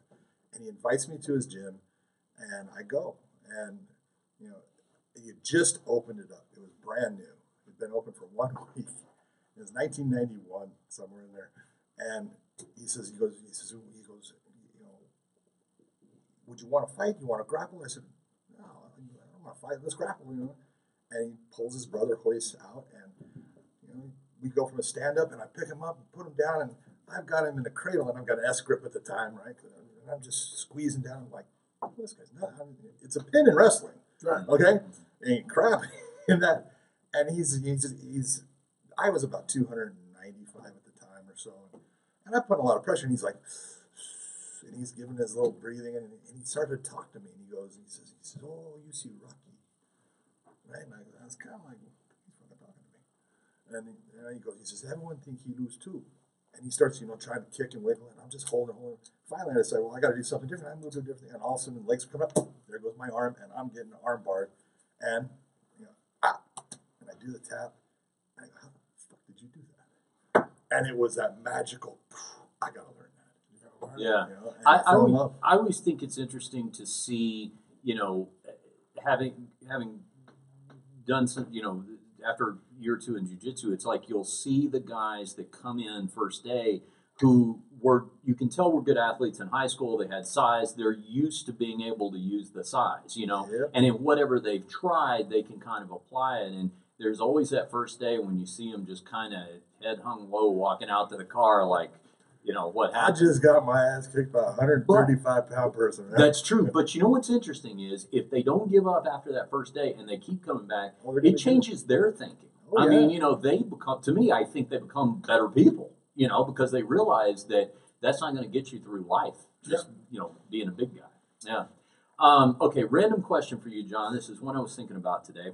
And he invites me to his gym, and I go. And you know, he just opened it up. It was brand new. It had been open for one week. It was 1991, somewhere in there. And he says, he goes, he says, he goes, you know, would you want to fight? You want to grapple? I said, no, I don't want to fight. Let's grapple, you know. And he pulls his brother Royce out, and you know, we go from a stand up, and I pick him up and put him down, and I've got him in a cradle, and I've got an S grip at the time, right? And I'm just squeezing down, I'm like, this guy's not. It's a pin in wrestling, Right. okay? Ain't crap in that. And he's he's he's. I was about 295 at the time or so, and I put a lot of pressure, and he's like and he's giving his little breathing, and, and he started to talk to me, and he goes, and he says, he says, oh, you see Rocky, right? And I, was kind of like, he's fucking talking to me, and he, and he goes, he says, everyone think he lose too, and he starts, you know, trying to kick and wiggle, and I'm just holding, holding. Finally, I say, well, I got to do something different. I move to a different and all of a sudden, legs come up, there goes my arm, and I'm getting an arm barred, and you know, ah, and I do the tap, and I go, how the fuck did you do that? And it was that magical. I gotta learn that. Yeah. You know, I, I, always. I always think it's interesting to see, you know, having having done some, you know, after year or two in jujitsu, it's like you'll see the guys that come in first day who were, you can tell were good athletes in high school. They had size. They're used to being able to use the size, you know, Yep. and in whatever they've tried, they can kind of apply it. And there's always that first day when you see them just kind of head hung low, walking out to the car, like, you know, what happened? I just got my ass kicked by a 135 pound person. man. That's true. But you know what's interesting is if they don't give up after that first day and they keep coming back, Well, it changes their thinking. Oh, I yeah. mean, you know, they become, to me, I think they become better people, you know, because they realize that that's not going to get you through life, just, you know, being a big guy. Yeah. Um, okay, random question for you, John. This is one I was thinking about today.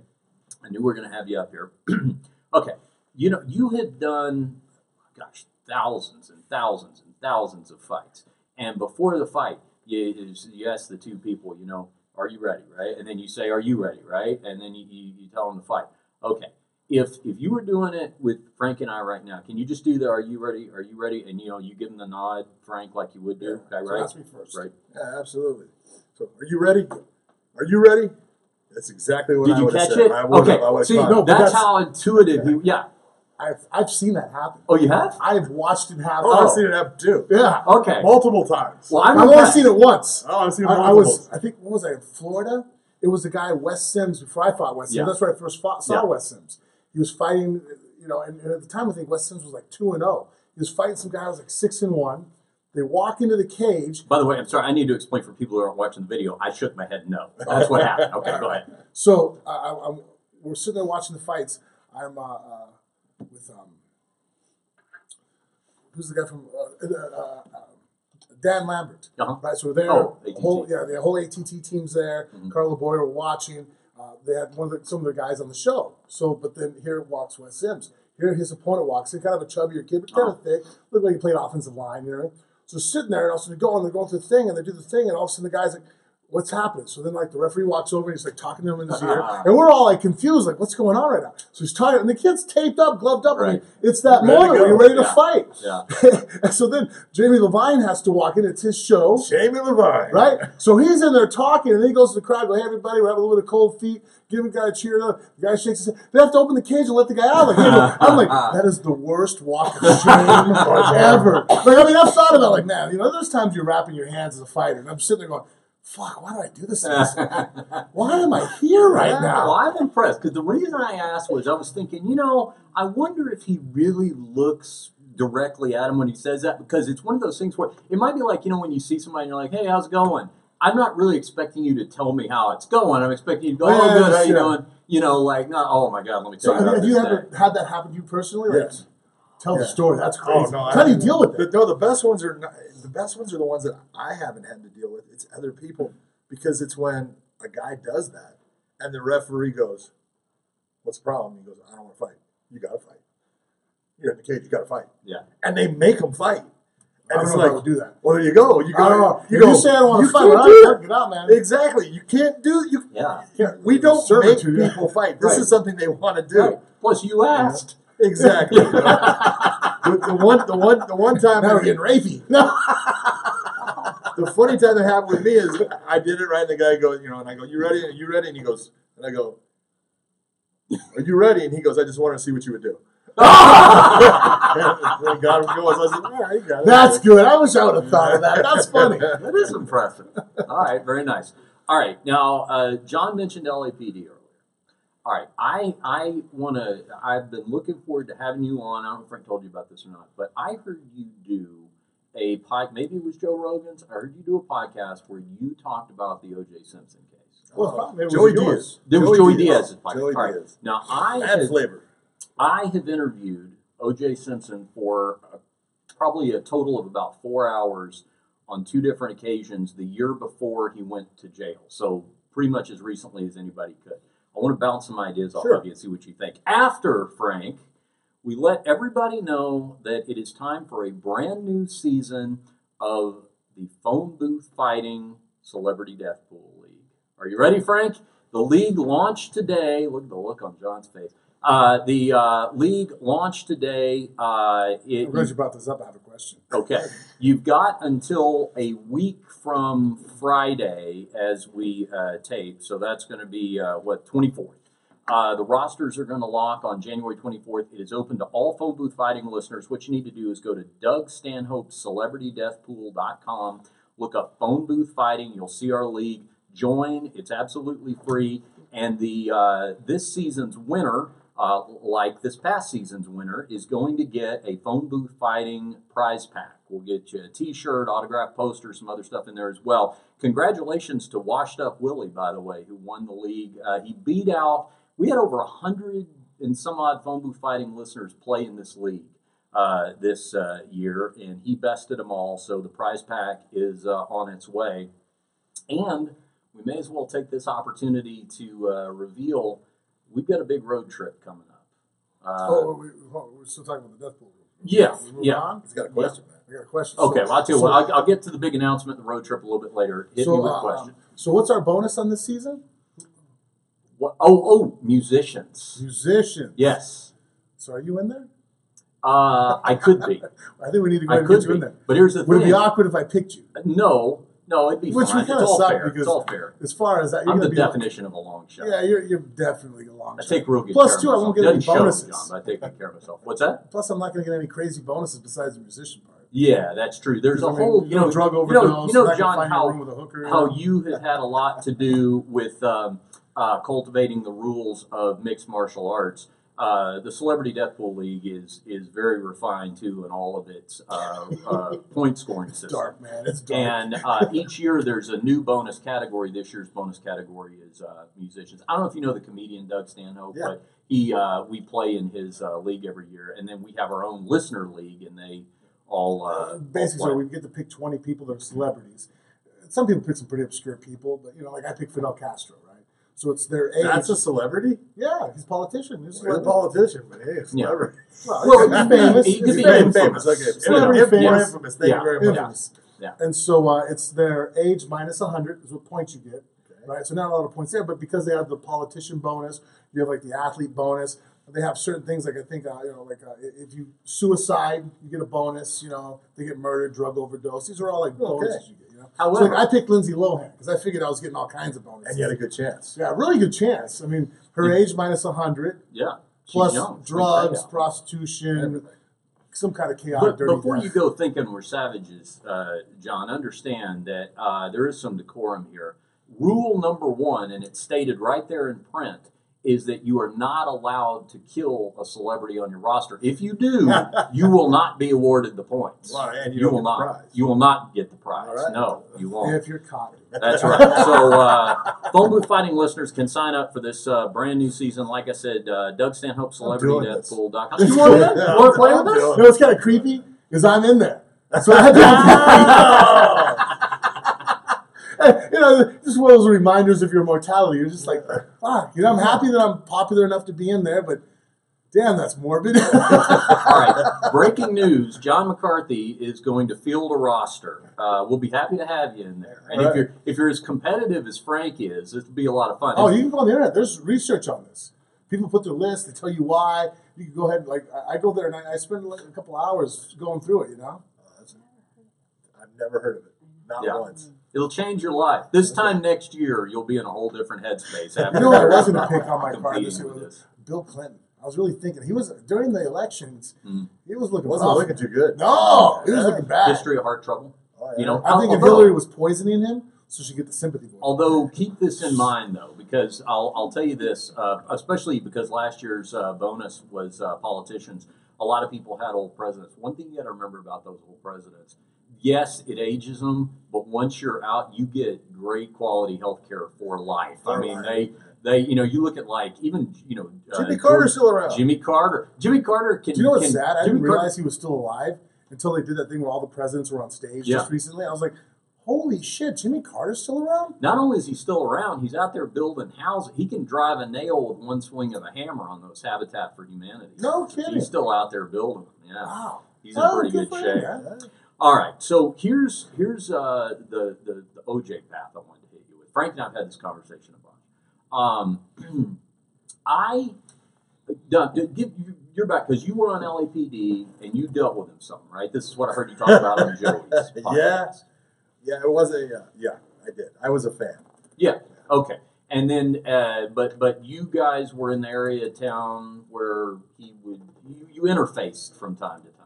I knew we are going to have you up here. okay, you know, you had done, oh gosh, thousands and thousands and thousands of fights. And before the fight, you, you ask the two people, you know, are you ready, right? And then you say, are you ready, right? And then you, you, you tell them to fight. Okay, if if you were doing it with Frank and I right now, can you just do the "Are you ready? Are you ready?" And you know, you give them the nod, Frank, like you would do, okay, So right? ask me first. Right. Yeah, absolutely. So, are you ready? Are you ready? That's exactly what Did I would have catch said. it? I would Okay. have. I See, no, that's that's- how intuitive he. Yeah. I've, I've seen that happen. Oh, you have? I've watched it happen. Oh, I've seen it happen too. Yeah. Okay. Multiple times. Well, I've I'm only impressed. seen it once. oh, I've seen it I, I was, I think, what was I, in Florida? It was the guy, Wes Sims, before I fought Wes Sims. Yeah. That's where I first fought, saw Yeah. Wes Sims. He was fighting, you know, and, and at the time I think Wes Sims was like 2 and 0. He was fighting some guy who was like 6 and 1. They walk into the cage. By the way, I'm sorry. I need to explain for people who aren't watching the video. I shook my head no. That's what happened. Okay, go ahead. So uh, I, I'm, we're sitting there watching the fights. I'm uh, uh, with um, who's the guy from uh, uh, uh, Dan Lambert. Uh-huh. Right, so we're there. Oh, whole yeah, the whole ATT team's there. Mhm. Carla Boyer were watching. Uh, they had one of the, some of the guys on the show. So, but then here walks Wes Sims. Here his opponent walks in, kind of a chubbier kid, but kind of thick. Looked like he played offensive line, you know. So sitting there, and all of a sudden they go and they go going through the thing, and they do the thing, and all of a sudden the guy's like, what's happening? So then like the referee walks over and he's like talking to him in his ear. And we're all like confused, like, what's going on right now? So he's talking and the kid's taped up, gloved up. I mean, Right. it's that Ready moment where you're ready to Yeah. fight. Yeah. and so then Jamie Levine has to walk in, it's his show. Jamie Levine. Right? So he's in there talking, and then he goes to the crowd, go, hey, everybody, we're having a little bit of cold feet. Give the guy a cheer. The guy shakes his head. They have to open the cage and let the guy out. Like. I'm like, that is the worst walk of shame ever. Like, I mean, I've thought about like, man, you know, there's times you're wrapping your hands as a fighter, and I'm sitting there going, fuck, why did I do this? Why am I here right Yeah, now? Well, I'm impressed because the reason I asked was I was thinking, you know, I wonder if he really looks directly at him when he says that because it's one of those things where it might be like, you know, when you see somebody and you're like, hey, how's it going? I'm not really expecting you to tell me how it's going. I'm expecting you to go, oh, Yeah, good, how you doing? You know, like, not, oh my God, let me So tell you have, about have you this ever had that happen to you personally? Like, Yes. Tell the Yeah. story. That's Oh, crazy. no, I How do you deal with it? But no, the best ones are not, the best ones are the ones that I haven't had to deal with. It's other people because it's when a guy does that and the referee goes, "What's the problem?" He goes, "I don't want to fight. You got to fight. You're in the cage. You got to fight." Yeah. And they make them fight. I And don't it's know if I like, would do that. well, there you go. You go. I don't know. You if go. you say I don't want you to fight, can't well, do all right, it. get out, man. Exactly. You can't do. You. Yeah. Can't- We don't make yeah. people fight. This Right. is something they want to do. Right. Plus, you asked. Exactly. the, the one, the one, the one time. Now we're getting rapey. No. the funny time that happened with me is I did it right, and the guy goes, you know, and I go, "You ready? Are you ready?" And he goes, and I go, "Are you ready?" And he goes, "I just wanted to see what you would do." and got him going. So I said, "Yeah, you got it." That's good. I wish I would have thought of that. That's funny. That is impressive. All right, very nice. All right, now uh, John mentioned LAPD earlier. All right, I I want to. I've been looking forward to having you on. I don't know if Frank told you about this or not, but I heard you do a pod. Maybe it was Joe Rogan's. I heard you do a podcast where you talked about the O.J. Simpson case. Well, probably it was Joey yours. Diaz. There was Joey Diaz's podcast. Joey All right. Diaz. Now I Bad had- flavor. I have interviewed O.J. Simpson for uh, probably a total of about four hours on two different occasions the year before he went to jail. So pretty much as recently as anybody could. I want to bounce some ideas off Sure. of you and see what you think. After Frank, we let everybody know that it is time for a brand new season of the phone booth fighting celebrity death pool league. Are you ready, Frank? The league launched today. Look at the look on John's face. Uh, the uh, league launched today. Uh, it, I'm glad you brought this up. I have a question. Okay. You've got until a week from Friday as we uh, tape. So that's going to be, uh, what, 24th. Uh, the rosters are going to lock on January 24th. It is open to all phone booth fighting listeners. What you need to do is go to Doug Stanhope's celebritydeathpool.com, look up phone booth fighting. You'll see our league. Join. It's absolutely free. And the uh, this season's winner uh, like this past season's winner, is going to get a phone booth fighting prize pack. We'll get you a T-shirt, autograph poster, some other stuff in there as well. Congratulations to Washed Up Willie, by the way, who won the league. Uh, he beat out. We had over a hundred and some odd phone booth fighting listeners play in this league uh, this uh, year, and he bested them all. So the prize pack is uh, on its way, and we may as well take this opportunity to uh, reveal we've got a big road trip coming up. Uh, oh, we, we're still talking about the death pool. yeah, We move yeah. on? He's got a question, man. I got a question. Okay, So- well, I'll tell you so, what, I'll, I'll get to the big announcement, the road trip, a little bit later. Hit so, me with a uh, question. so what's our bonus on this season? What, oh, oh, musicians. Musicians. Yes. So are you in there? Uh, I could be. I think we need to go I ahead and get could you in there. But here's the Would it be awkward if I picked you? No, no, it'd be Which fine. would kind it's all suck fair. because it's all fair. as far as that, you're I'm the be definition of a long shot. Yeah, you're you're definitely a long I shot. take real good Plus, care too, of I myself. won't get any Doesn't show, bonuses. John, but I take good care of myself. What's that? Plus, I'm not going to get any crazy bonuses besides the musician part. Yeah, that's true. There's a I mean, whole, you you know, know, drug you overdose. know, you know, I can John, find you how with a hooker. you how know. you have had a lot to do with um, uh, cultivating the rules of mixed martial arts. Uh, the Celebrity Death Pool League is is very refined too in all of its uh, uh, point scoring system. dark, man. It's dark. And uh, each year there's a new bonus category. This year's bonus category is uh, musicians. I don't know if you know the comedian Doug Stanhope, Yeah. but he uh, we play in his uh, league every year, and then we have our own listener league, and they all basically, all so we get to pick 20 people that are celebrities. Some people pick some pretty obscure people, but you know, like I pick Fidel Castro? So it's their age. That's a celebrity. yeah, he's a politician. He's a a politician, but hey, a celebrity. Well, he's famous. he could He's be very famous. Okay, Celebrity Inf- more famous. infamous. Thank Yeah. you very much. Infamous. Yeah. And so uh, it's their age minus 100 is what points you get, Okay. right? So not a lot of points there, but because they have the politician bonus, you have like the athlete bonus. They have certain things like I think uh, you know like uh, if you suicide, you get a bonus. You know, they get murdered, drug overdose. These are all like Okay. bonuses you get. However, like, I picked Lindsay Lohan because I figured I was getting all kinds of bonuses. And you had a good chance. yeah, really good chance. I mean, her age minus 100 yeah, plus young. Drugs, prostitution, Everything. some kind of chaotic But dirty before death. you go thinking we're savages, uh, John, understand that uh, there is some decorum here. Rule number one, and it's stated right there in print, is that you are not allowed to kill a celebrity on your roster. If you do, you will not be awarded the points. Well, and you you will not. You will not get the prize. Right. No, you won't. if you're caught. That's right. So, uh, phone booth fighting listeners can sign up for this uh, brand new season. Like I said, uh, Doug Stanhope, celebrity doing death this. pool.com. You want to Yeah, want to play with us? You know what's kind of creepy because I'm in there. So I had to, you know, just one of those reminders of your mortality. You're just like, fuck. You know, I'm happy that I'm popular enough to be in there, but damn, that's morbid. All right. Breaking news: John McCarthy is going to field a roster. Uh, we'll be happy to have you in there. And if you're if you're as competitive as Frank is, it'll be a lot of fun. Oh, you can go on the internet. There's research on this. People put their list. They tell you why. You can go ahead. and Like I I go there and I, I spend like a couple hours going through it. You know. That's- I've never heard of it. Not Yeah. once. It'll change your life. This time next year, you'll be in a whole different headspace. After You know what I was going to pick on my card competing this year with was this. Bill Clinton. I was really thinking he was during the elections. Mm. He was looking. Wasn't rough. looking too good. No, he was looking bad. History of heart trouble. Oh, You know, I think if although- Hillary was poisoning him, so she could get the sympathy vote. Although keep this in mind though, because I'll, I'll tell you this, uh, especially because last year's uh, bonus was uh, politicians. A lot of people had old presidents. One thing you got to remember about those old presidents, yes, it ages them, but once you're out, you get great quality health care for life. I mean, life. they they you know you look at like even you know uh, Jimmy Carter's George- still around. Jimmy Carter. Jimmy Carter can. Do you know what's can, sad? I Jimmy didn't Carter- realize he was still alive until they did that thing where all the presidents were on stage Yeah. just recently. I was like, holy shit, Jimmy Carter's still around? Not only is he still around, he's out there building houses. He can drive a nail with one swing of a hammer on those Habitat for Humanity. No kidding. He's still out there building them. Yeah, Wow. he's in Oh, pretty good good for shape. All right, so here's here's uh, the, the the OJ path I wanted to hit you with. Frank and I've had this conversation a bunch. Um, I Doug, give you, you're back because you were on LAPD and you dealt with him some, right? This is what I heard you talk about on Joey's podcast. Yeah. Yeah, it was a uh, yeah. I did. I was a fan. Yeah. Okay, and then, uh, but but you guys were in the area of town where he would you, you interfaced from time to time.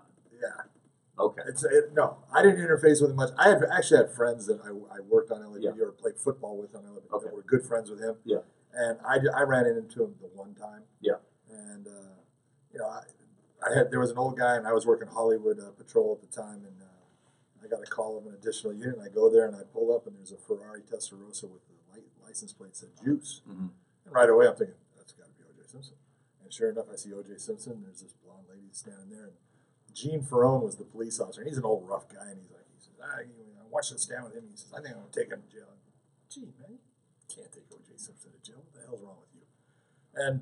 Okay, It's it, no, I didn't interface with him much. I had actually had friends that I, I worked on LAPD Yeah. or played football with on LAPD Okay. that were good friends with him. Yeah. And I, I ran into him the one time. Yeah. And uh, you know, I, I had there was an old guy and I was working Hollywood uh, Patrol at the time and uh, I got a call of an additional unit and I go there and I pull up and there's a Ferrari Testarossa with the license plate said Juice. mm-hmm. And right away I'm thinking that's got to be O.J. Simpson. And sure enough, I see O.J. Simpson. There's this blonde lady standing there and Gene Ferrone was the police officer, and he's an old rough guy, and he's like, he says, ah, you know, I watched this stand with him. He says, I think I'm gonna take him to jail. Gee, man, you can't take O.J. Simpson to jail. What the hell's wrong with you? And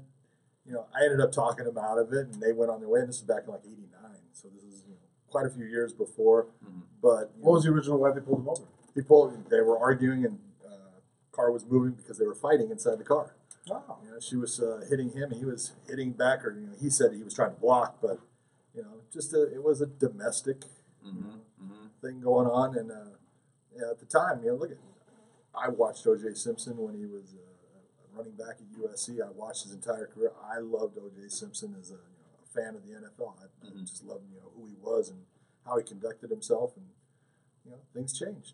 you know, I ended up talking him out of it, and they went on their way. And this is back in like '89, so this is you know, quite a few years before. Mhm. But What know, was the original why they pulled him over? people they were arguing, and uh, car was moving because they were fighting inside the car. Wow. You know, she was uh, hitting him, and he was hitting back, or you know, he said he was trying to block, but you know, just a, it was a domestic Mhm. Mhm. thing going on, and uh, yeah, at the time, you know, look at, I watched O.J. Simpson when he was uh, running back at USC. I watched his entire career. I loved O.J. Simpson as a, you know, a fan of the NFL. I, I Mhm. just loved you know who he was and how he conducted himself, and you know, things changed.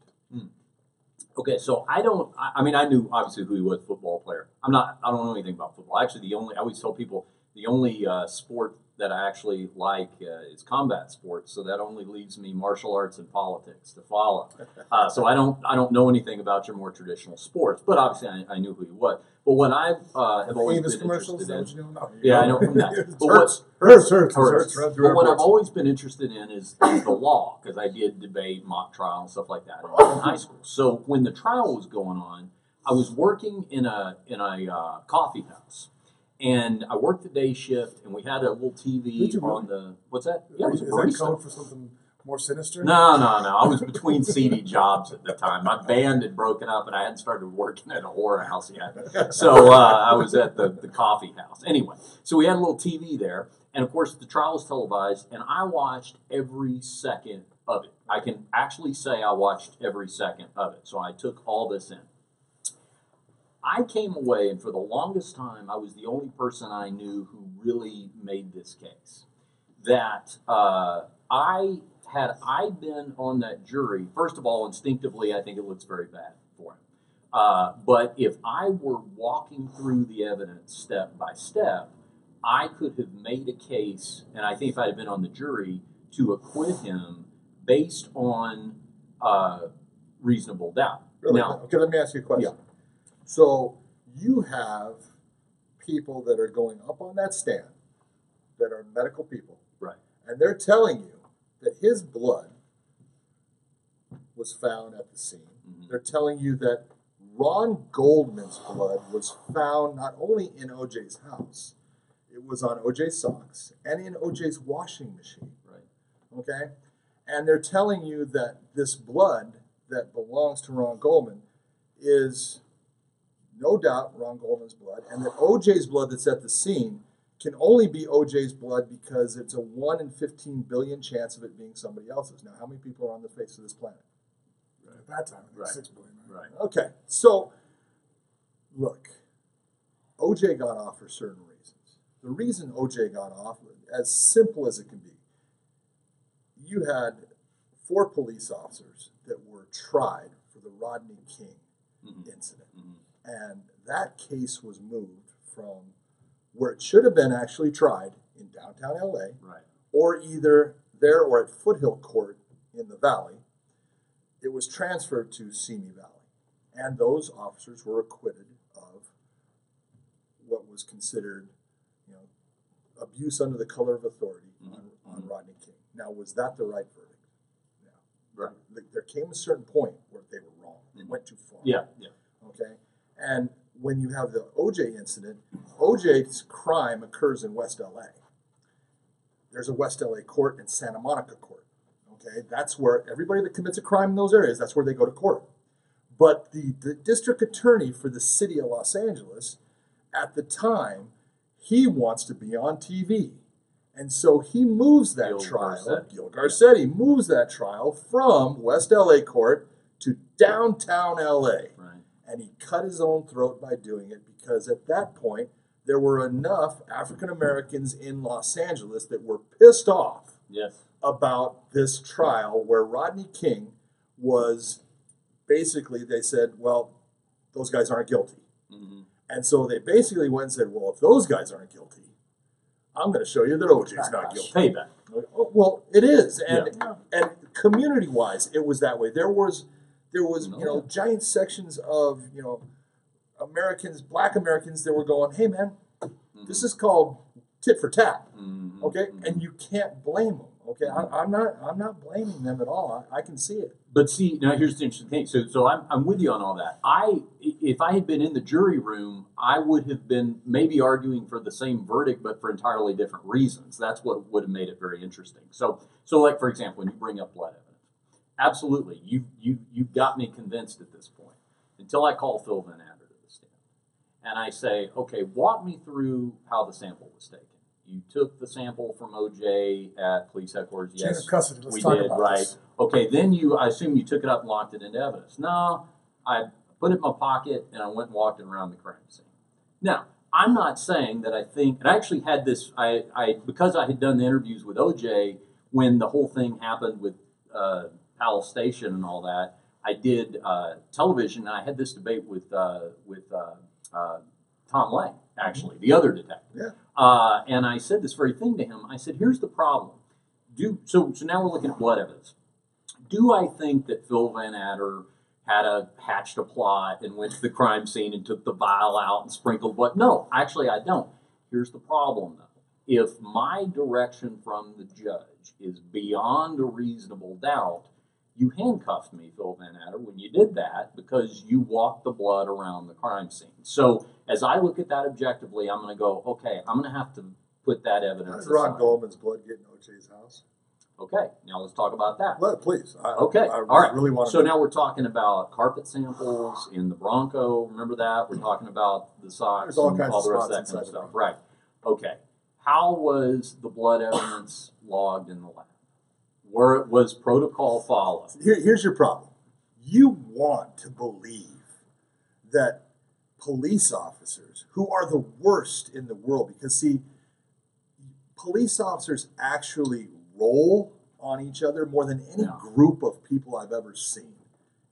Okay, so I don't. I, I mean, I knew obviously who he was, football player. I'm not. I don't know anything about football. Actually, the only I always tell people the only uh, sport that I actually like uh, is combat sports. So that only leaves me martial arts and politics to follow. Uh, so I don't. I don't know anything about your more traditional sports, but obviously I, I knew who he was. But what I uh, have always Famous been interested in, you? No. yeah, I know from that. But Hertz. what Hertz. Hertz. Run But what I've always been interested in is, is the law because I did debate mock trial and stuff like that in high school. So when the trial was going on, I was working in a in a uh, coffee house, and I worked the day shift, and we had a little TV on the what's that? Yeah, it was a Is that code for something More sinister? No, no, no. I was between CD jobs at the time. My band had broken up, and I hadn't started working at a whorehouse yet. So uh, I was at the, the coffee house. Anyway, so we had a little TV there, and of course the trial was televised, and I watched every second of it. I can actually say I watched every second of it. So I took all this in. I came away, and for the longest time, I was the only person I knew who really made this case. That uh, I had I been on that jury, first of all, instinctively, I think it looks very bad for him. Uh, but if I were walking through the evidence step by step, I could have made a case, and I think if I had been on the jury, to acquit him based on uh, reasonable doubt. Really? Now, okay, let me ask you a question. So you have people that are going up on that stand that are medical people, Right. And they're telling you that his blood was found at the scene. Mhm. They're telling you that Ron Goldman's blood was found not only in OJ's house, it was on OJ's socks and in OJ's washing machine. right. Okay? And they're telling you that this blood that belongs to Ron Goldman is no doubt Ron Goldman's blood, and that OJ's blood that's at the scene can only be OJ's blood because it's a 1 in 15 billion chance of it being somebody else's. Now, how many people are on the face of this planet? At that time, Right. six billion. Right. Okay, so look, OJ got off for certain reasons. The reason OJ got off, as simple as it can be, you had four police officers that were tried for the Rodney King Mhm. incident. And that case was moved from where it should have been actually tried in downtown LA Right. or either there or at Foothill Court in the Valley, it was transferred to Simi Valley. And those officers were acquitted of what was considered, you know, abuse under the color of authority on, on Mhm. Rodney King. Now, was that the right verdict? No. Right. There came a certain point where they were wrong. They Mhm. went too far. Yeah. Yeah. Okay. And when you have the OJ incident, OJ's crime occurs in West LA. There's a West LA court and Santa Monica court. Okay. That's where everybody that commits a crime in those areas, that's where they go to court. But the, the district attorney for the city of Los Angeles, at the time, he wants to be on TV. And so he moves that Gil trial, Garcetti. Gil Garcetti moves that trial from West LA court to downtown LA Right. And he cut his own throat by doing it because at that point there were enough African Americans in Los Angeles that were pissed off Yes. about this trial where Rodney King was basically they said, well, those guys aren't guilty. hmm And so they basically went and said, well, if those guys aren't guilty, I'm going to show you that OJ's not guilty. Payback. Well, it is, and Yeah. and community wise, it was that way. There was there was you know giant sections of you know Americans, Black Americans that were going, hey man, this is called tit for tat, Mhm. okay, Mhm. and you can't blame them, okay. I, I'm not I'm not blaming them at all. I, I can see it. But see, now here's the interesting thing. So, so I'm, I'm with you on all that. I, if I had been in the jury room, I would have been maybe arguing for the same verdict, but for entirely different reasons. That's what would have made it very interesting. So, so like for example, when you bring up evidence, absolutely, you you you got me convinced at this point until I call Phil Vannatter to the stand, and I say, okay, walk me through how the sample was taken. You took the sample from OJ at police headquarters. Yes, of custody. Let's we talk did, about right. this. Okay, then you, I assume you took it up and locked it into evidence. No, I put it in my pocket and I went and walked it around the crime scene. Now, I'm not saying that I think, and I actually had this, I, I because I had done the interviews with OJ when the whole thing happened with uh, Palace Station and all that. I did uh, television, and I had this debate with uh, with uh, uh, Tom Lange, actually, the other detective. Yeah. Uh, and I said this very thing to him. I said, "Here's the problem. Do so. So now we're looking at blood evidence. Do I think that Phil Vannatter had a hatched a plot and went to the crime scene and took the vial out and sprinkled blood? No, actually, I don't. Here's the problem, though. If my direction from the judge is beyond a reasonable doubt, you handcuffed me, Phil Van Adder, when you did that because you walked the blood around the crime scene. So as I look at that objectively, I'm going to go, okay, I'm going to have to put that How evidence did Ron aside. Goldman's blood get in OJ's house? Okay, now let's talk about that. Let, please. I, Okay, I all right. really want to. So now we're talking about carpet samples in the Bronco. Remember that? We're talking about the socks There's all and kinds all the rest of that kind of stuff. Right. Okay. How was the blood evidence logged in the lab? Where it was protocol followed? Here, here's your problem. You want to believe that police officers, who are the worst in the world, because see, police officers actually roll on each other more than any Yeah. group of people I've ever seen.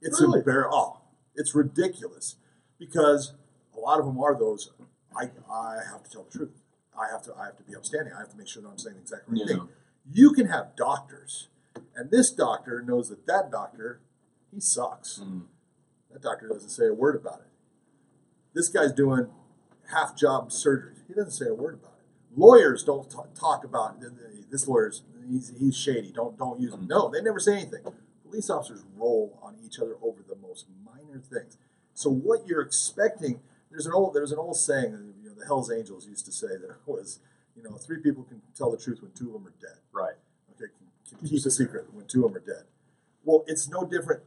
It's Really? embar- Oh, it's ridiculous because a lot of them are those. I, I have to tell the truth. I have to I have to be upstanding. I have to make sure that I'm saying the exact right Yeah. thing. You can have doctors, and this doctor knows that that doctor he sucks. Mm. That doctor doesn't say a word about it. This guy's doing half job surgeries. He doesn't say a word about it. Lawyers don't ta- talk about this lawyer's he's, he's shady. Don't don't use him. No, they never say anything. Police officers roll on each other over the most minor things. So what you're expecting? There's an old there's an old saying that you know the Hell's Angels used to say that it was you know three people can tell the truth when two of them are dead. Right. Okay, can, can keep a secret when two of them are dead. Well, it's no different.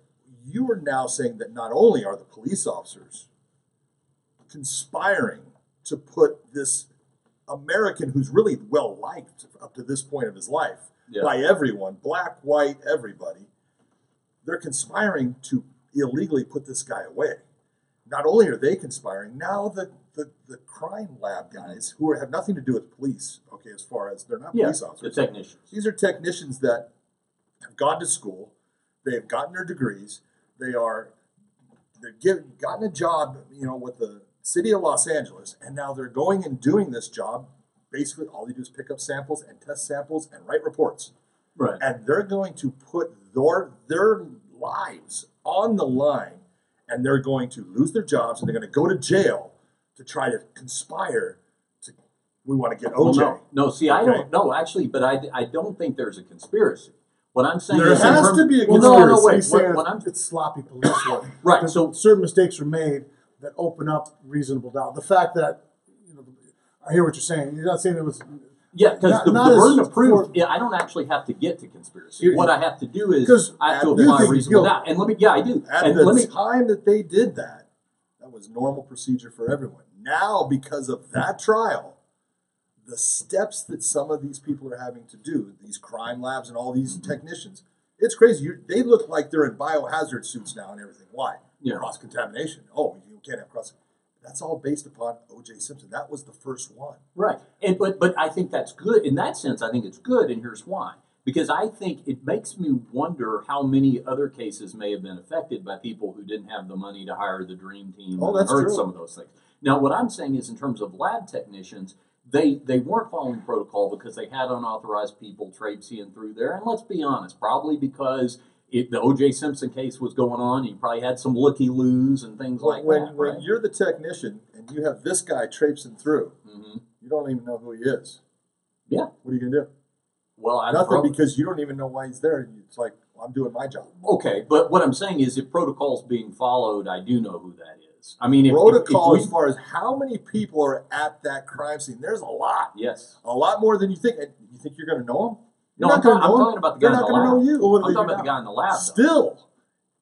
You are now saying that not only are the police officers conspiring to put this American who's really well liked up to this point of his life Yeah. by everyone, black, white, everybody, they're conspiring to illegally put this guy away. Not only are they conspiring, now the, the, the crime lab guys who are, have nothing to do with police, okay, as far as they're not Yeah. police officers. The technicians. These are technicians that have gone to school, they have gotten their degrees, they are they've given, gotten a job, you know, with the city of Los Angeles, and now they're going and doing this job. Basically, all they do is pick up samples and test samples and write reports, Right. and they're going to put their their lives on the line, and they're going to lose their jobs, and they're going to go to jail to try to conspire to. We want to get Well, no, no. See, I don't know actually, but I, I don't think there's a conspiracy. What I'm saying There is, has terms- to be a well, no, no, conspiracy. wait. He's What, what I'm it's sloppy police work. right. So certain mistakes are made that open up reasonable doubt. The fact that you know, I hear what you're saying. You're not saying it was Yeah, because the, not the burden of proof, yeah, I don't actually have to get to conspiracy. You- what I have to do is I have to apply reasonable doubt. And let me, yeah, I do. At and the let me, time that they did that, that was normal procedure for everyone. Now, because of that trial, the steps that some of these people are having to do, these crime labs and all these Mm-hmm. technicians, it's crazy. You, they look like they're in biohazard suits now and everything. Why? Yeah. Cross contamination. Oh, you can't have cross. That's all based upon O.J. Simpson. That was the first one. right. And but but I think that's good in that sense. I think it's good, and here's why. Because I think it makes me wonder how many other cases may have been affected by people who didn't have the money to hire the dream team. Oh, and that's heard true. some of those things. Now, what I'm saying is, in terms of lab technicians, they they weren't following protocol because they had unauthorized people traipsing through there. And let's be honest, probably because it, the O.J. Simpson case was going on, you probably had some looky loos and things When, like when, that. when right? you're the technician and you have this guy traipsing through, Mhm. you don't even know who he is. Yeah. What are you going to do? Well, I Nothing prob- because you don't even know why he's there. It's like, well, I'm doing my job. Okay, but what I'm saying is, if protocol's being followed, I do know who that is. I mean, if, if- Protocol if, as we, far as how many people are at that crime scene, there's a lot. yes, A lot more than you think. And you think you're going to know them? You're I'm, not gonna talking, I'm know him. talking about the They're guy in not the gonna lab. know you. Well, what I'm talking do about the guy in the lab. though. Still,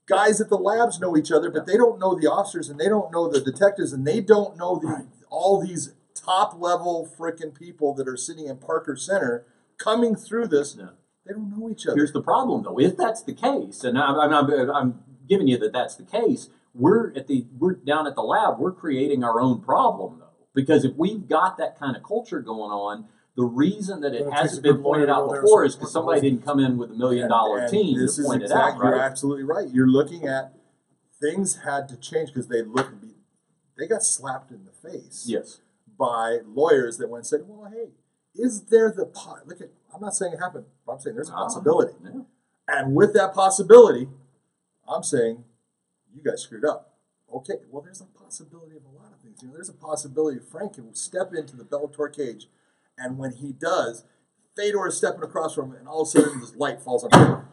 guys at the labs know each other, but they don't know the officers and they don't know the detectives and they don't know the Right. all these top level freaking people that are sitting in Parker Center coming through this. Yeah. They don't know each other. Here's the problem, though. If that's the case, and I'm, I'm, I'm, I'm giving you that that's the case, we're at the we're down at the lab. We're creating our own problem, though, because if we've got that kind of culture going on, the reason that it Well, hasn't been pointed out before is because somebody didn't come in with a million dollar team this to is point it exact- out, You're absolutely right. You're looking at things had to change because they look they got slapped in the face Yes. by lawyers that went and said, "Well, hey, is there the pot? look at? I'm not saying it happened, but I'm saying there's a Ah, possibility." yeah. And with that possibility, I'm saying you guys screwed up. Okay, well, there's a possibility of a lot of things. You know, there's a possibility Frank can step into the Bellator cage, and when he does, Fedor is stepping across from him, and all of a sudden this light falls on him.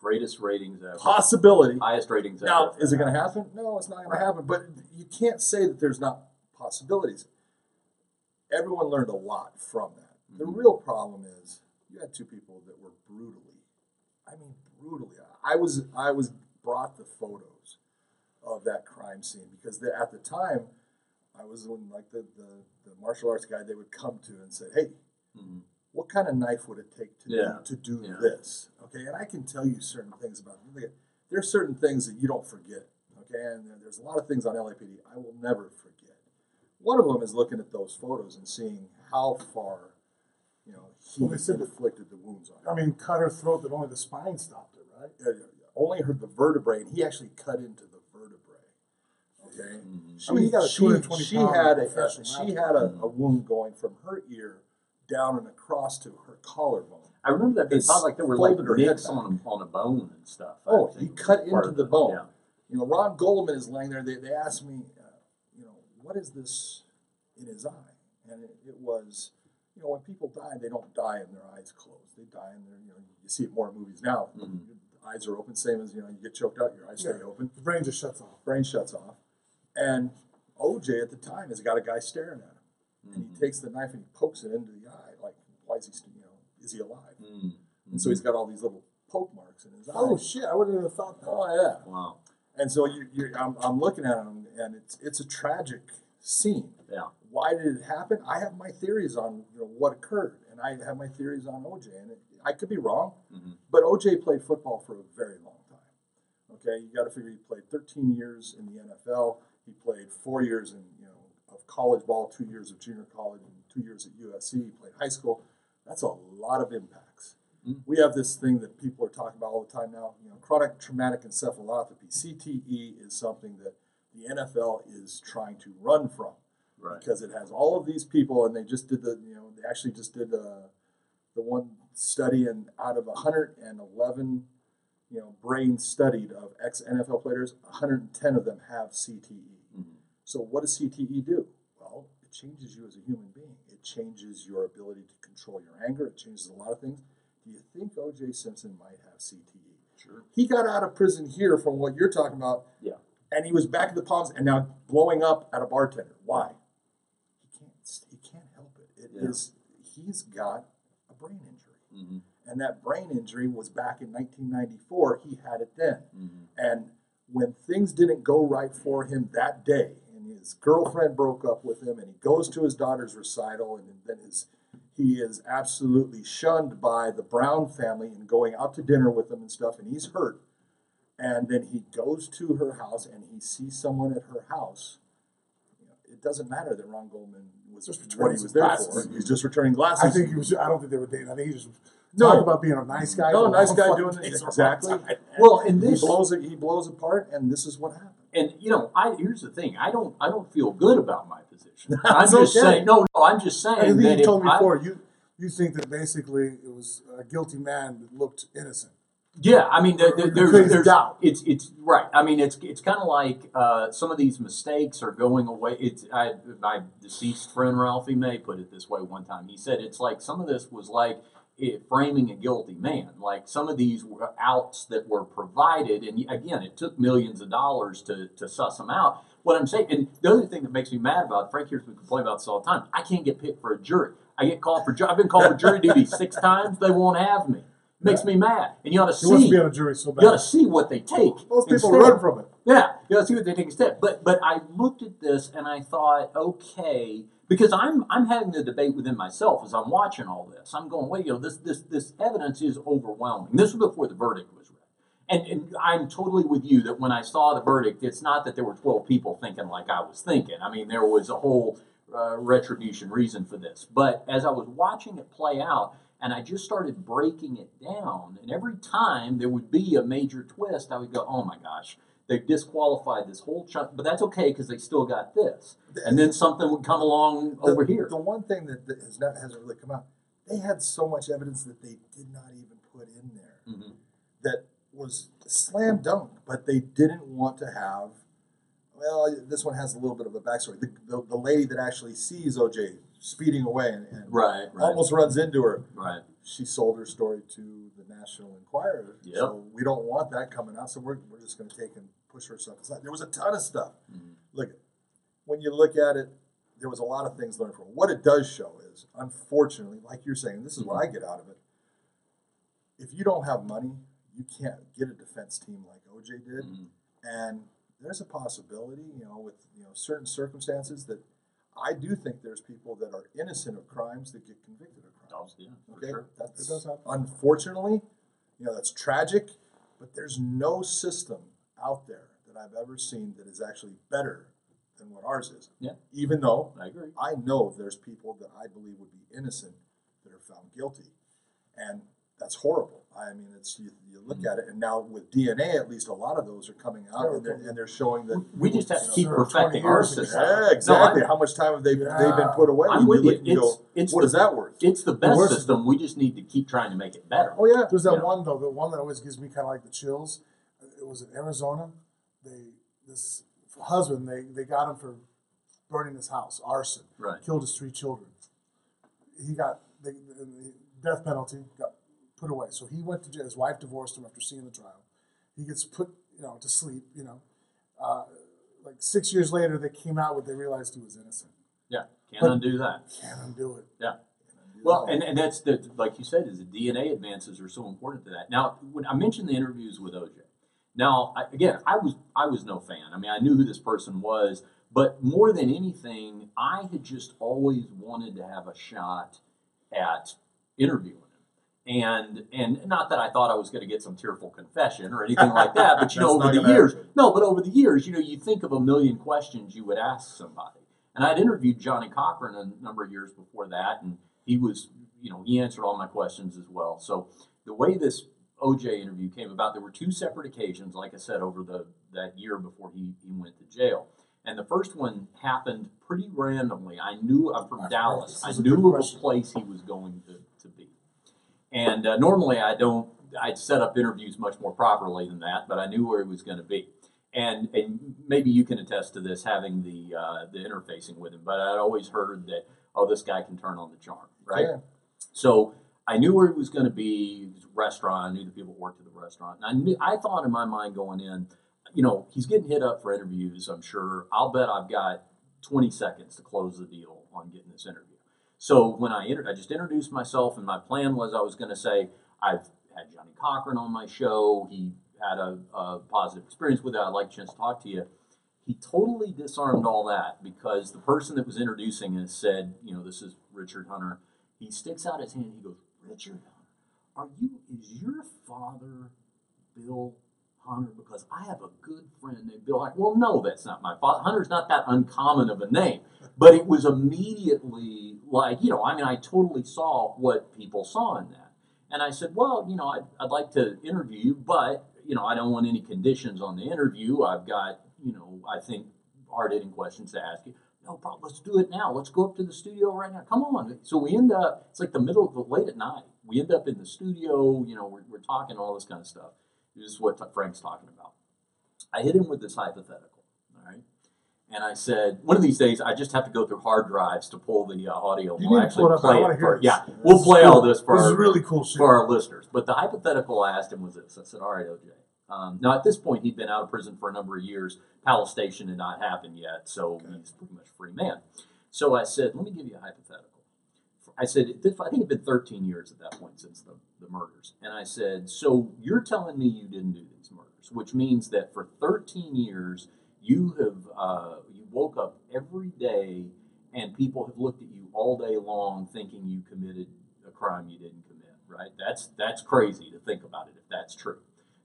Greatest ratings ever. Possibility. Highest ratings Now, ever. is it going to happen? No, it's not going to happen. But you can't say that there's not possibilities. Everyone learned a lot from that. The Mhm. real problem is you had two people that were brutally, I mean brutally. I was I was brought the photos of that crime scene because the, at the time I was when like the, the the martial arts guy they would come to and say, hey, Mhm. what kind of knife would it take to Yeah. do, to do Yeah. this? Okay, and I can tell you certain things about look at- There are certain things that you don't forget. Okay, and there's a lot of things on LAPD I will never forget. One of them is looking at those photos and seeing how far, you know, he Well, said inflicted the wounds on. I mean, cut her throat, but only the spine stopped it, right? Uh, only heard the vertebrae, and he actually cut into the vertebrae. Okay, Mhm. she, I mean, you got a she, 220 she had a, professional she had a, a wound going from her ear down and across to her collarbone. I remember that being It's thought like there were like her nicks on on a bone and stuff. Oh, think he cut into the bone. Yeah. You know, Ron Goldman is laying there. They, they asked me, uh, you know, what is this in his eye? And it, it was, you know, when people die, they don't die in their eyes closed. They die in their, you know, you see it more in movies now. Mhm. Eyes are open, same as, you know, you get choked out, your eyes stay open, The brain just shuts off. brain shuts off. And OJ at the time has got a guy staring at him. And he Mhm. takes the knife and he pokes it into the eye. Like, why is he, you know, is he alive? Mhm. And so he's got all these little poke marks in his eye. Oh shit! I wouldn't have thought that. Oh, yeah. Wow. And so you, you, I'm, I'm looking at him, and it's it's a tragic scene. Yeah. Why did it happen? I have my theories on you know what occurred, and I have my theories on OJ, and it, I could be wrong, Mhm. but OJ played football for a very long time. Okay, you got to figure he played 13 years in the NFL. He played four years in you know of college ball, two years of junior college, and two years at USC. He played high school. That's a lot of impacts. Mhm. We have this thing that people are talking about all the time now. You know, chronic traumatic encephalopathy (CTE) is something that the NFL is trying to run from Right. because it has all of these people, and they just did the you know they actually just did uh, the one study, and out of 111 you know brains studied of ex NFL players, 110 of them have CTE. So what does CTE do? Well, it changes you as a human being. It changes your ability to control your anger. It changes a lot of things. Do you think O.J. Simpson might have CTE? Sure. He got out of prison here from what you're talking about. Yeah. And he was back at the Palms and now blowing up at a bartender. Why? He can't. He can't help it. It is. Yeah. He's got a brain injury, Mhm. and that brain injury was back in 1994. He had it then. Mhm. And when things didn't go right for him that day, his girlfriend broke up with him, and he goes to his daughter's recital, and then his he is absolutely shunned by the Brown family and going out to dinner with them and stuff, and he's hurt. And then he goes to her house and he sees someone at her house. It doesn't matter that Ron Goldman was Just what returning he was there glasses. for. He's just returning glasses. I think he was. I don't think they were dating. I think he just No. talked about being a nice guy. no, a nice guy doing it exactly. Well, and he this blows it. He blows apart, and this is what happened. And you know, I here's the thing. I don't I don't feel good about my position. I'm just okay. saying. No, no. I'm just I saying think that you told me I- before. You you think that basically it was a guilty man that looked innocent. Yeah, I mean, there, there, there's, there's doubt. It's it's right. I mean, it's it's kind of like uh, some of these mistakes are going away. It's I, my deceased friend Ralphie May put it this way one time. He said it's like some of this was like Eh, framing a guilty man. Like some of these were outs that were provided, and again, it took millions of dollars to to suss them out. What I'm saying, and the other thing that makes me mad about it, Frank hears me complain about this all the time. I can't get picked for a jury. I get called for. ju- I've been called for jury duty six times. They won't have me. Makes me mad. And you ought to wants to see. be on a jury so bad. You got to see what they take. Most people run from it. Yeah, you got to see what they take instead. But but I looked at this and I thought, okay, because I'm I'm having the debate within myself as I'm watching all this. I'm going, wait, you know, this this this evidence is overwhelming. This was before the verdict was read. And, and I'm totally with you that when I saw the verdict, it's not that there were 12 people thinking like I was thinking. I mean, there was a whole uh, retribution reason for this. But as I was watching it play out, and I just started breaking it down, and every time there would be a major twist, I would go, oh my gosh, they disqualified this whole chunk. But that's okay because they still got this. And then something would come along The- over here. The one thing that, that has not hasn't really come out, they had so much evidence that they did not even put in there Mhm. that was slam dunk, but they didn't want to have. Well, this one has a little bit of a backstory. The, the, the lady that actually sees OJ speeding away and, and Right, right, almost runs into her, right. she sold her story to the National Enquirer. Yep. So we don't want that coming out. So we're, we're just going to take and push her stuff aside. There was a ton of stuff. Mhm. Look, when you look at it, there was a lot of things learned from it. What it does show is, unfortunately, like you're saying, this is what I get out of it. if you don't have money, you can't get a defense team like OJ did. Mhm. And there's a possibility, you know, with you know certain circumstances that I do think there's people that are innocent of crimes that get convicted of crimes. Yeah, Okay, sure. that's It does happen. unfortunately, you know, that's tragic, but there's no system out there that I've ever seen that is actually better than what ours is. Yeah. Even though I agree. I know there's people that I believe would be innocent that are found guilty, and that's horrible. I mean, it's you, you look at it, and now with DNA, at least a lot of those are coming out, and they're, and they're showing that We just have to know, keep Sure, perfecting our system. yeah, exactly. No, How much time have they they've been put away? I'm And with you. look you It's, go, it's, what the, is that worth? it's the best worst- system. We just need to keep trying to make it better. Oh yeah, There's that Yeah. one though, the one that always gives me kind of like the chills. It was in Arizona. They this husband they they got him for burning his house, arson, Right. killed his three children. He got the, the death penalty, got put away. So he went to jail. His wife divorced him after seeing the trial. He gets put, you know, to sleep. You know, uh, like six years later, they came out with they realized he was innocent. Yeah. Can't But- undo that. Can't undo it. Yeah. Well, and, and that's the like you said, is the DNA advances are so important to that. Now, when I mentioned the interviews with OJ, now I, again, I was I was no fan. I mean, I knew who this person was, but more than anything, I had just always wanted to have a shot at interviewing him. And and not that I thought I was going to get some tearful confession or anything like that, but you know, over the years, happen. no, but over the years, you know, you think of a million questions you would ask somebody. And I'd interviewed Johnnie Cochran a number of years before that, and he was, you know, he answered all my questions as well. So the way this OJ interview came about, there were two separate occasions, like I said, over the that year before he, he went to jail. And the first one happened pretty randomly. I knew I'm from That's Dallas. I This is a knew of a question. place he was going to, to be. And uh, normally I don't, I'd set up interviews much more properly than that, but I knew where he was going to be. And, and maybe you can attest to this having the, uh, the interfacing with him, but I'd always heard that, oh, this guy can turn on the charm, right? Yeah. So I knew where he was going to be. It restaurant. I knew the people who worked at the restaurant. And I knew, I thought in my mind going in, you know, he's getting hit up for interviews, I'm sure. I'll bet I've got 20 seconds to close the deal on getting this interview. So when I inter- I just introduced myself, and my plan was I was going to say, I've had Johnnie Cochran on my show. He had a, a positive experience with it. I'd like a chance to talk to you. He totally disarmed all that because the person that was introducing us said, you know, this is Richard Hunter. He sticks out his hand. He goes, Richard are you? Is your father Bill Hunter? Because I have a good friend named Bill Like, Well, no, that's not my father. Hunter's not that uncommon of a name, but it was immediately like, you know, I mean, I totally saw what people saw in that. And I said, well, you know, I'd, I'd like to interview you, but, you know, I don't want any conditions on the interview. I've got, you know, I think hard hitting questions to ask you. No problem. Let's do it now. Let's go up to the studio right now. Come on. So we end up, it's like the middle of the late at night. We end up in the studio, you know, we're, we're talking all this kind of stuff. This is what Frank's talking about. I hit him with this hypothetical, all right? And I said, one of these days, I just have to go through hard drives to pull the uh, audio. You We'll need to pull it up. I play it for, yeah, we'll play cool. all this for This our, is really cool for our listeners. But the hypothetical I asked him was this. I said, all right, OJ. Um, now, at this point, he'd been out of prison for a number of years. Palace Station had not happened yet, so he's pretty much a free man. So I said, let me give you a hypothetical. I said, I think it'd been 13 years at that point since the, the murders. And I said, so you're telling me you didn't do these murders, which means that for 13 years, you have, uh, you woke up every day and people have looked at you all day long thinking you committed a crime you didn't commit, right? That's, that's crazy to think about it if that's true.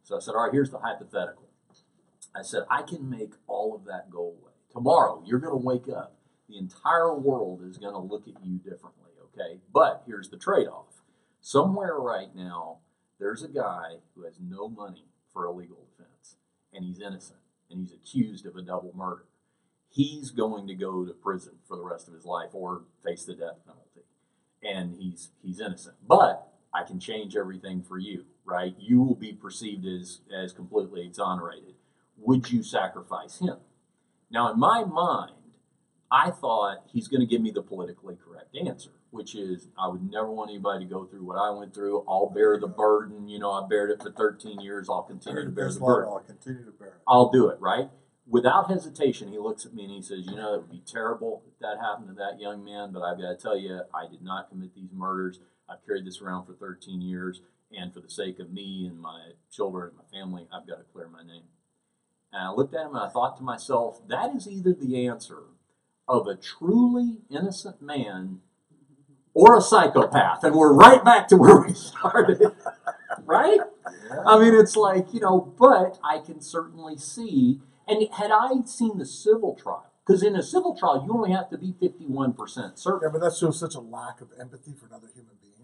So I said, all right, here's the hypothetical. I said, I can make all of that go away. Tomorrow, you're going to wake up. The entire world is going to look at you differently, okay? But here's the trade off. Somewhere right now, there's a guy who has no money for a legal defense, and he's innocent, and he's accused of a double murder. He's going to go to prison for the rest of his life or face the death penalty. And he's he's innocent. But I can change everything for you, right? You will be perceived as as completely exonerated. Would you sacrifice him? Now, in my mind, I thought he's going to give me the politically correct answer, which is I would never want anybody to go through what I went through. I'll bear the burden. You know, I bared it for 13 years. I'll continue to bear the burden. I'll continue to bear it. I'll do it, right? Without hesitation, he looks at me and he says, You know, it would be terrible if that happened to that young man, but I've got to tell you, I did not commit these murders. I've carried this around for 13 years, and for the sake of me and my children and my family, I've got to clear my name. And I looked at him and I thought to myself, that is either the answer of a truly innocent man or a psychopath. And we're right back to where we started, right? Yeah. I mean, it's like, you know, but I can certainly see. And had I seen the civil trial, because in a civil trial, you only have to be 51% certain. Yeah, but that shows such a lack of empathy for another human being.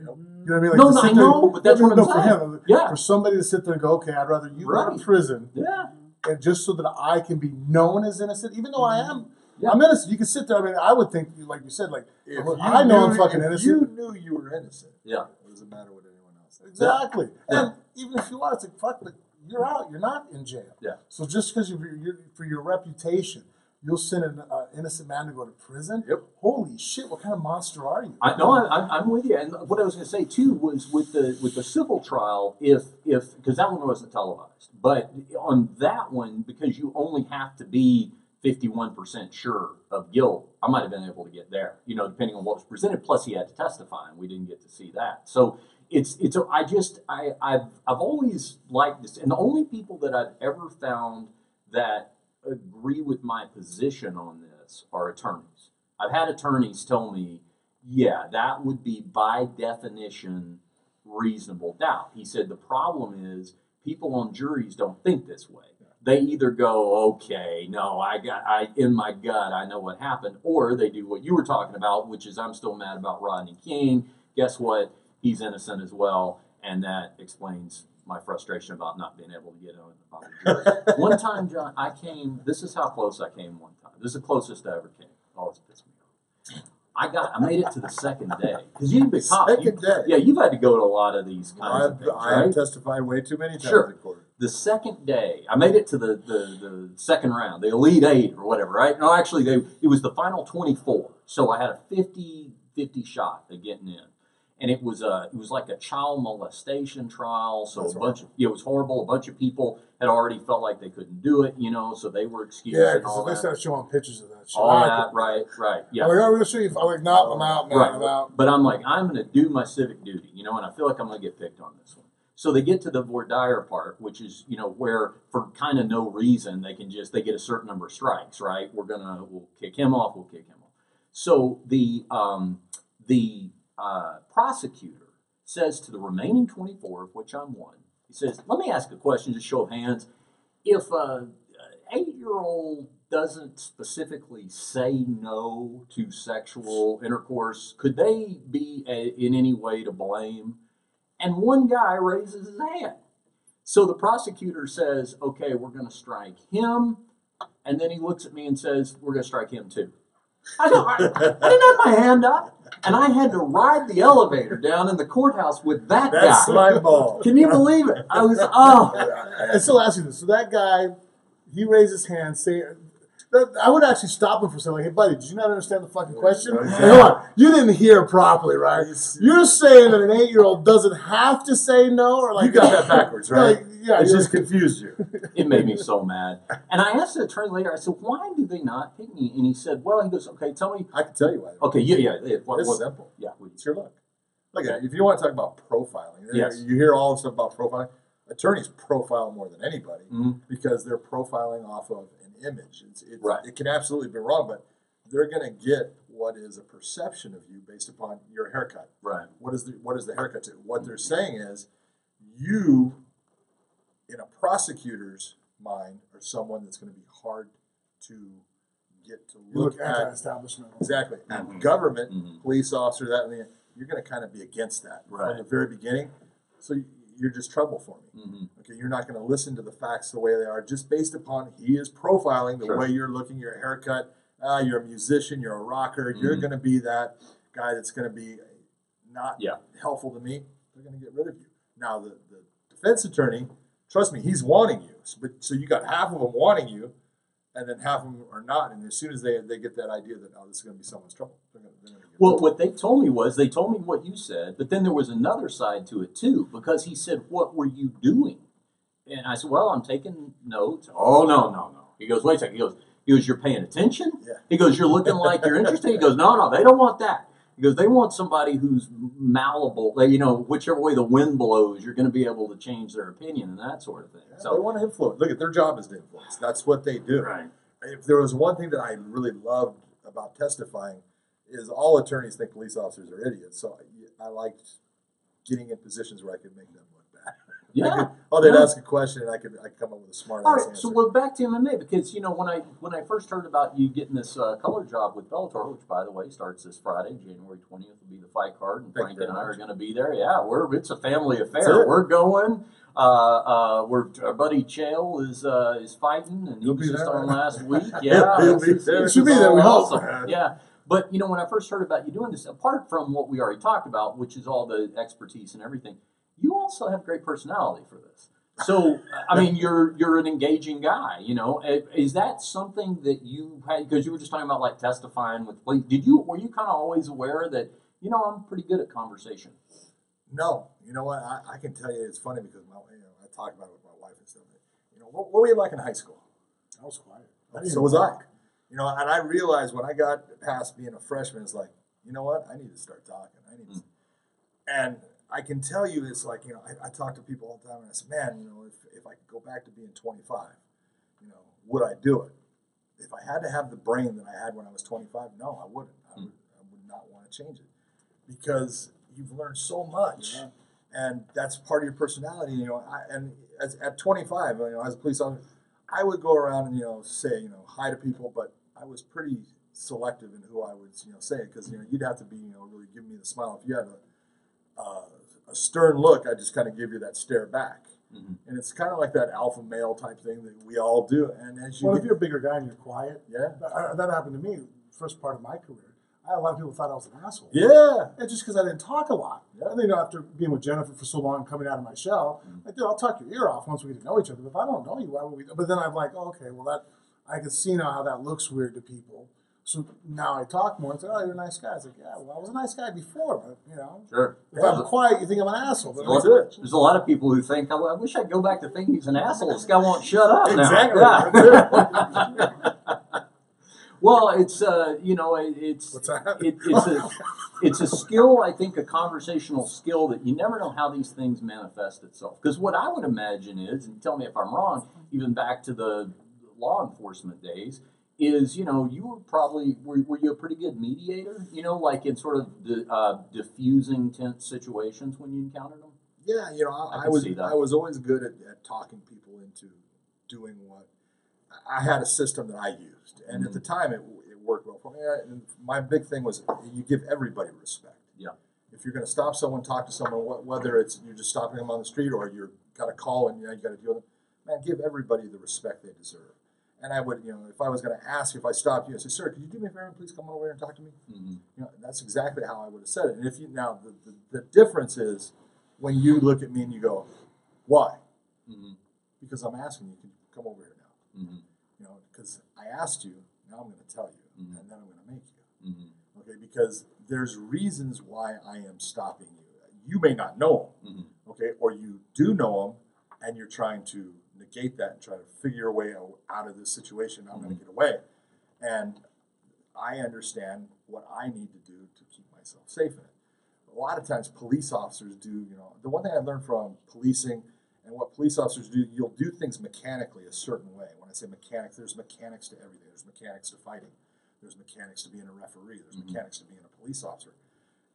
Yep. Mm. You know what I mean? No, no, sit I there- know, but that's no, what I'm for saying. him, Yeah. For somebody to sit there and go, okay, I'd rather you go to prison Yeah. and just so that I can be known as innocent, even though I mm-hmm. am, Yeah. I'm innocent. You can sit there. I mean, I would think, like you said, like If I know I'm fucking if innocent. You knew you were innocent. Yeah. What does it matter what anyone else thinks? Exactly. Yeah. And even if you are, it's like fuck. Like, you're out. You're not in jail. Yeah. So just because you you're, for your reputation, you'll send an uh, innocent man to go to prison. Yep. Holy shit! What kind of monster are you? I know I'm, I'm- with you, and what I was going to say too was with the with the civil trial, if if because that one wasn't televised, but on that one because you only have to be fifty one percent sure of guilt, I might have been able to get there, you know, depending on what was presented. Plus, he had to testify, and we didn't get to see that. So it's it's I just I I've I've always liked this, and the only people that I've ever found that agree with my position on this are attorneys. I've had attorneys tell me, yeah, that would be by definition reasonable doubt. He said the problem is people on juries don't think this way. They either go, okay, no, I got, I in my gut, I know what happened, or they do what you were talking about, which is I'm still mad about Rodney King. Guess what? He's innocent as well, and that explains my frustration about not being able to get on, on the jury. one time, John, I came. This is how close I came. One time, this is the closest I ever came. Oh, it's pissed me off. I got. I made it to the second day because you've been cop. Second you- day. Yeah, you've had to go to a lot of these kinds of I've, things, I have right? testified way too many times Sure. in court. The second day, I made it to the, the, the second round, the elite eight or whatever, right? No, actually, they it was the final twenty four. So I had a 50, 50 shot at getting in. And it was a, it was like a child molestation trial. So That's a bunch of, it was horrible. A bunch of people had already felt like they couldn't do it, you know, so they were excused Yeah, because they started showing pictures of that shit. All that, right, right, yeah. I'm like, oh, show you. I'm like, no, I'm out, man. Right. I'm out. But I'm like, I'm going to do my civic duty, you know, and I feel like I'm going to get picked on this one. So they get to the voir dire part, which is, you know, where for kind of no reason they can just they get a certain number of strikes, right? We're gonna we'll kick him off, we'll kick him off. So the um, the uh, prosecutor says to the remaining 24, of which I'm one, he says, "Let me ask a question, just show of hands. If a eight year old doesn't specifically say no to sexual intercourse, could they be a, in any way to blame? And one guy raises his hand. So the prosecutor says, okay, we're going to strike him. And then he looks at me and says, we're going to strike him too. I, I, I didn't have my hand up. And I had to ride the elevator down in the courthouse with that That's guy. my ball. Can you believe it? I was, oh. I, I still ask you this. So that guy, he raised his hand, say, I would actually stop him for saying, like, "Hey, buddy, did you not understand the fucking question? Right. Hey, hold on, you didn't hear properly, right? You're saying that an eight-year-old doesn't have to say no, or like you got that backwards, right? Like, yeah, it you're- just confused you. It made me so mad. And I asked the attorney later, I said, why do they not pick me? And he said, well, he goes, okay, tell me. I can tell you why. Okay, yeah, yeah. yeah, what, it's what- simple. yeah, we- It's your luck. Look at it. If you want to talk about profiling, Yes. you hear all this stuff about profiling. Attorneys profile more than anybody Mhm. because they're profiling off of an image. It's, it's, Right. It can absolutely be wrong, but they're going to get what is a perception of you based upon your haircut. right. What is the what is the haircut to? What they're saying is, you, in a prosecutor's mind, are someone that's going to be hard to get to look, look at. anti-establishment. Exactly. At Mhm. government, Mhm. police officer, that and the, you're going to kind of be against that Right. from the very beginning. So you- you're just trouble for me. hmm Okay, you're not going to listen to the facts the way they are, just based upon he is profiling the Sure. way you're looking, your haircut. Ah, you're a musician, you're a rocker. You're Mhm. going to be that guy that's going to be not Yeah. helpful to me. They're going to get rid of you. Now the, the defense attorney, trust me, he's wanting you. So, but so you got half of them wanting you, and then half of them are not. And as soon as they they get that idea that oh, this is going to be someone's trouble, they're going to get Well, what they told me was they told me what you said, but then there was another side to it too, because he said, What were you doing? And I said, Well, I'm taking notes. Oh, no, no, no. He goes, Wait a second. He goes, he goes You're paying attention? Yeah. He goes, You're looking like you're interested? He goes, No, no, they don't want that. Because they want somebody who's malleable. like, You know, whichever way the wind blows, you're going to be able to change their opinion and that sort of thing. Yeah, they want to influence. Look at their job is to influence. That's what they do. right. If there was one thing that I really loved about testifying, is all attorneys think police officers are idiots. So I, I liked getting in positions where I could make them look bad. I Yeah. could- oh, they'd Yeah. ask a question and I could I could come up with a smart All ass answer. so we're back to MMA because you know when I when I first heard about you getting this uh, color job with Bellator, which by the way starts this Friday, January twentieth will be the fight card, and Thank Frank and I are going to be there. Yeah, we're it's a family affair. We're going. Uh, uh, we're our buddy Chael is uh, is fighting, and he You'll was be just there. on last week. Yeah, He'll be there. this Should be there, we all hope. Yeah. But you know, when I first heard about you doing this, apart from what we already talked about, which is all the expertise and everything, you also have great personality for this. So, I mean, you're you're an engaging guy. You know, Eh, is that something that you had? Because you were just talking about like testifying with police. Did you were you kind of always aware that you know I'm pretty good at conversation? No, you know what? I, I can tell you it's funny because my, you know, I talk about it with my wife and stuff. You know, what, what were you like in high school? I was quiet. I So even was I. You know, and I realized when I got past being a freshman, it's like, you know what? I need to start talking. I need to, and I can tell you, it's like, you know, I, I talk to people all the time, and I say, man, you know, if, if I could go back to being 25, you know, would I do it? If I had to have the brain that I had when I was 25, no, I wouldn't. I would, I would not want to change it because you've learned so much Yeah. and that's part of your personality. You know, I, and as, at 25, you know, as a police officer, I would go around and you know say you know hi to people, but I was pretty selective in who I would you know say because you know you'd have to be you know really give me the smile. If you had a uh, a stern look, I just kind of give you that stare back, Mhm. and it's kind of like that alpha male type thing that we all do. And as you Well, if you're a bigger guy and you're quiet, yeah, that, uh, that happened to me first part of my career. I had a lot of people thought I was an asshole. yeah, And just because I didn't talk a lot. Yeah. And then you know, after being with Jennifer for so long, coming out of my shell, like, dude, I'll talk your ear off once we get to know each other. But if I don't know you, why would we? But then I'm like, oh, okay, well, that I can see now how that looks weird to people. So now I talk more and say, oh, you're a nice guy. It's like, yeah, well, I was a nice guy before, but you know, Sure. if I'm quiet, you think I'm an asshole. But There's a lot- There's a lot of people who think, "Oh, I wish I'd go back to thinking he's an asshole. This guy won't shut up. now." Exactly. Yeah. well, it's uh, you know, it, it's What's that? it, it's a it's a skill. I think a conversational skill that you never know how these things manifest itself. Because what I would imagine is, and tell me if I'm wrong, even back to the law enforcement days, is you know you were probably were, were you a pretty good mediator? You know, like in sort of di- uh, diffusing tense situations when you encountered them. Yeah, you know, I I, I was. I was always good at, at talking people into doing what I had a system that I used, and at the Mm-hmm. time it, it worked well for me. And my big thing was you give everybody respect. Yeah. If you're going to stop someone, talk to someone, whether it's you're just stopping them on the street or you're got a call and you, know, you got to deal with them, man, give everybody the respect they deserve. And I would, you know, if I was going to ask you, if I stopped you and say, "Sir, could you do me a favor and please come over here and talk to me?" Mm-hmm. You know, that's exactly how I would have said it. And if you now the, the, the difference is when you look at me and you go, "Why?" Mm-hmm. Because I'm asking you, can you come over here now? Mm-hmm. You know, because I asked you, now I'm going to tell you, Mhm. and then I'm going to make you. Mm-hmm. Okay, because there's reasons why I am stopping you. You may not know them, Mm-hmm. okay, or you do know them, and you're trying to negate that and try to figure a way out, of this situation. I'm going to get away, and I understand what I need to do to keep myself safe in it. A lot of times, police officers do. You know, the one thing I learned from policing and what police officers do, you'll do things mechanically a certain way. When I say mechanics, there's mechanics to everything. There's mechanics to fighting. There's mechanics to being a referee. There's Mhm. mechanics to being a police officer.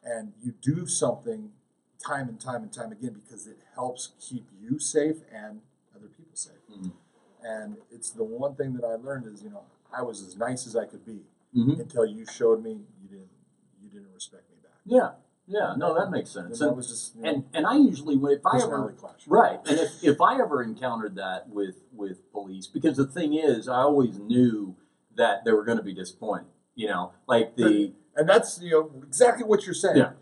And you do something time and time and time again because it helps keep you safe and other people safe. Mhm. And it's the one thing that I learned is, you know, I was as nice as I could be Mm-hmm. until you showed me you didn't you didn't respect me back. Yeah, yeah, no, that makes sense. And was just you know, and, and I usually, when- if I ever clash. right, and if, if I ever encountered that with with police, because the thing is, I always knew that they were going to be disappointed. You know, like the And that's you know exactly what you're saying. Yeah.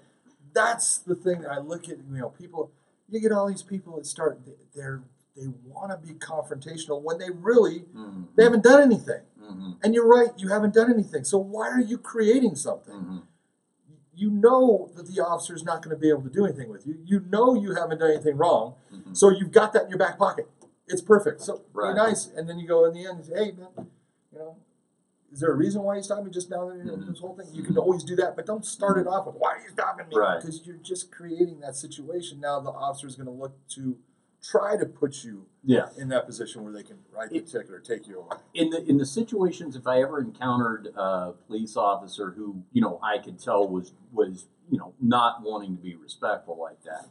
That's the thing that I look at. You know, people. You get all these people that start. They're they want to be confrontational when they really Mhm, they haven't done anything. mhm, And you're right. You haven't done anything. So why are you creating something? mhm. You know that the officer is not going to be able to do anything with you. You know you haven't done anything wrong. Mhm. So you've got that in your back pocket. It's perfect. So Right. be nice, and then you go in the end and say, "Hey, man, you know, is there a reason why you stopped me just now? Mhm. This whole thing, you can always do that, but don't start it off with why are you stopping me? Right. Because you're just creating that situation. Now the officer is going to look to try to put you Yeah. in that position where they can write the It- ticket or take you away. in the in the situations if I ever encountered a police officer who you know I could tell was was you know not wanting to be respectful like that,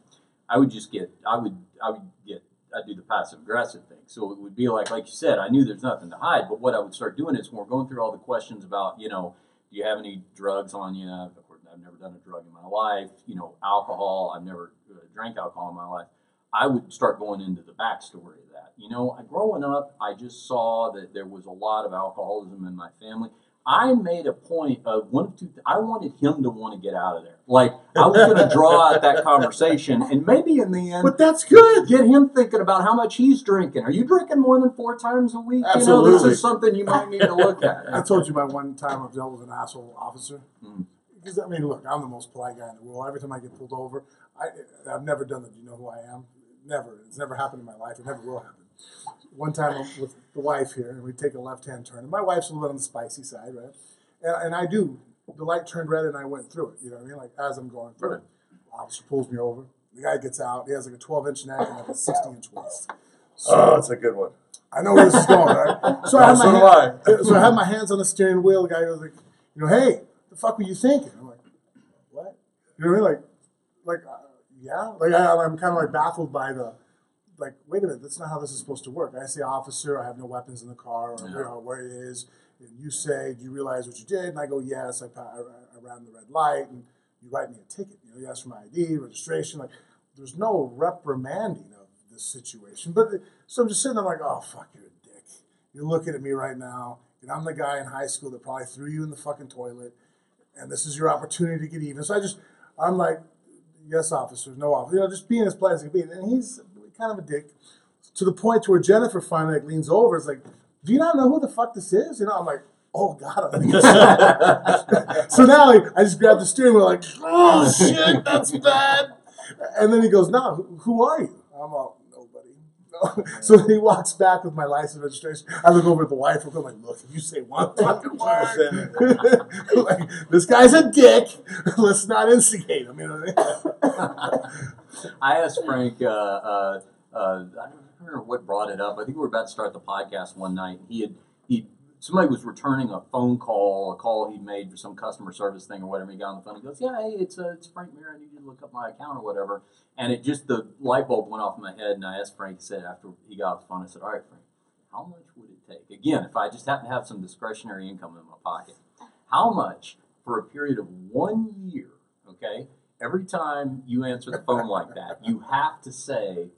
I would just get I would I would get I'd do the passive aggressive thing. So it would be like like you said, I knew there's nothing to hide, but what I would start doing is when we're going through all the questions about you know do you have any drugs on you? Of course, I've never done a drug in my life. You know, alcohol. I've never uh, drank alcohol in my life. I would start going into the backstory of that. You know, growing up, I just saw that there was a lot of alcoholism in my family. I made a point of one of two. I wanted him to want to get out of there. Like I was going to draw out that conversation, and maybe in the end, But that's good. get him thinking about how much he's drinking. Are you drinking more than four times a week? You know, Absolutely. this is something you might need to look at. I told you about one time I've dealt with an asshole officer. Mm. Because I mean, look, I'm the most polite guy in the world. Every time I get pulled over, I I've never done that. Do you know who I am? Never. It's never happened in my life. It never will happen. One time I'm with the wife here, and we take a left-hand turn, and my wife's a little bit on the spicy side, right? And, and I do. The light turned red, and I went through it. You know what I mean? Like as I'm going through it, the officer pulls me over. The guy gets out. He has like a 12-inch neck and like a 60-inch waist. So, Oh, that's a good one. I know where this is going, right? So I have So hand- I. so I have my hands on the steering wheel. The guy goes like, you know, hey, the fuck were you thinking? I'm like, what? You know what I mean? Like, like, yeah. Like I, I'm kind of like baffled by the, like, wait a minute, that's not how this is supposed to work. I say, officer, I have no weapons in the car, or Yeah. you know where it is. And you say, do you realize what you did? And I go, yes. I, I, I ran the red light, and you write me a ticket. You know, you ask for my ID, registration. Like, there's no reprimanding of this situation. But so I'm just sitting there like, oh fuck, you're a dick. You're looking at me right now, and I'm the guy in high school that probably threw you in the fucking toilet, and this is your opportunity to get even. So I just, I'm like, yes, officer, no officer, you know, just being as polite as he can be. And he's kind of a dick to the point to where Jennifer finally like leans over. It's like, do you not know who the fuck this is? You know, I'm like, oh god. I think it's- so now like, I just grab the steering wheel like, oh shit, that's bad. And then he goes, no, who, who are you? I'm all, nobody. So he walks back with my license registration. I look over at the wife. I'm like, look, if you say one fucking word, like, this guy's a dick. Let's not instigate him. You know what I mean? I asked Frank. Uh, uh, uh, I don't remember what brought it up. I think we were about to start the podcast one night. He had he somebody was returning a phone call, a call he'd made for some customer service thing or whatever. He got on the phone. He goes, "Yeah, hey, it's uh, it's Frank Mir. I need you to look up my account or whatever." And it just the light bulb went off in my head. And I asked Frank. He said after he got off the phone, I said, "All right, Frank, how much would it take? Again, if I just happen to have some discretionary income in my pocket, how much for a period of one year? Okay." Every time you answer the phone like that, you have to say,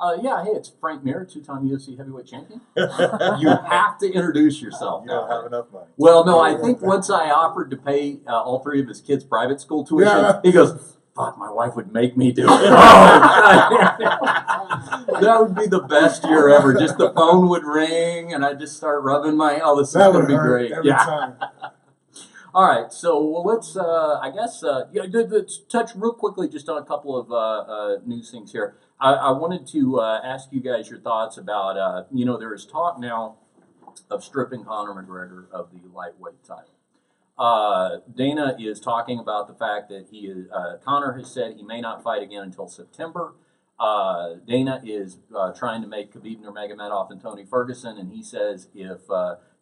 uh, yeah, hey, it's Frank Mir, two-time UFC heavyweight champion. You have to introduce yourself. You don't have enough money. Well, no, I think once I offered to pay uh, all three of his kids' private school tuition, Yeah. he goes, "Fuck, my wife would make me do it." that would be the best year ever. Just the phone would ring, and I'd just start rubbing my. Oh, this is That going would to be great. every Yeah. time. All right, so well, let's. Uh, I guess uh, yeah, let's touch real quickly just on a couple of uh, uh, news things here. I, I wanted to uh, ask you guys your thoughts about. Uh, you know, there is talk now of stripping Conor McGregor of the lightweight title. Dana is talking about the fact that he is, Conor has said he may not fight again until September. Dana is trying to make Khabib Nurmagomedov and Tony Ferguson, and he says if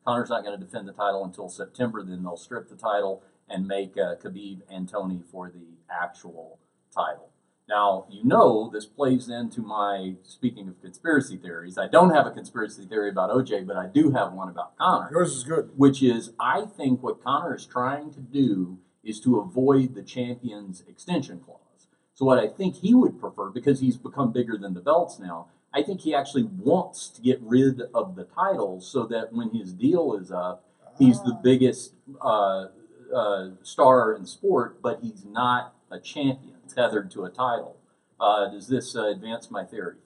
Conor's not going to defend the title until September, then they'll strip the title and make uh, Khabib and Tony for the actual title. Now, you know, this plays into my speaking of conspiracy theories. I don't have a conspiracy theory about OJ, but I do have one about Conor Yours is good. which is I think what Conor is trying to do is to avoid the champion's extension clause. So what I think he would prefer, because he's become bigger than the belts now, I think he actually wants to get rid of the title so that when his deal is up, he's the biggest uh, uh, star in sport, but he's not a champion tethered to a title. Uh, does this uh, advance my theory?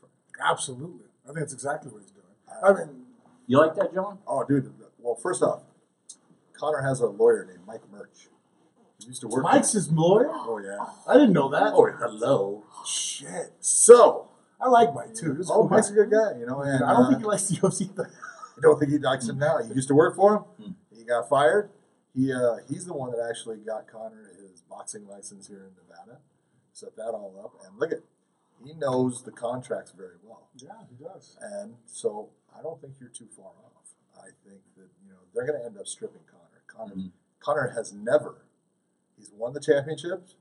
Absolutely. I think that's exactly what he's doing. I mean, You like that, John? Oh, dude. Well, first off, Conor has a lawyer named Mike Mersch. He used to work. Mike's his lawyer? Oh yeah. I didn't know that. Oh hello. Shit. So, I like Mike too. He's a oh, cool Mike's a good guy, you know. And I don't uh, think he likes the UFC. though. I don't think he likes him now. He used to work for him. Hmm. He got fired. He uh, he's the one that actually got Conor his boxing license here in Nevada. Set that all up, and look at he knows the contracts very well. Yeah, he does. And so I don't think you're too far off. I think that you know they're going to end up stripping Conor. Conor Mhm. Conor has never he's won the championships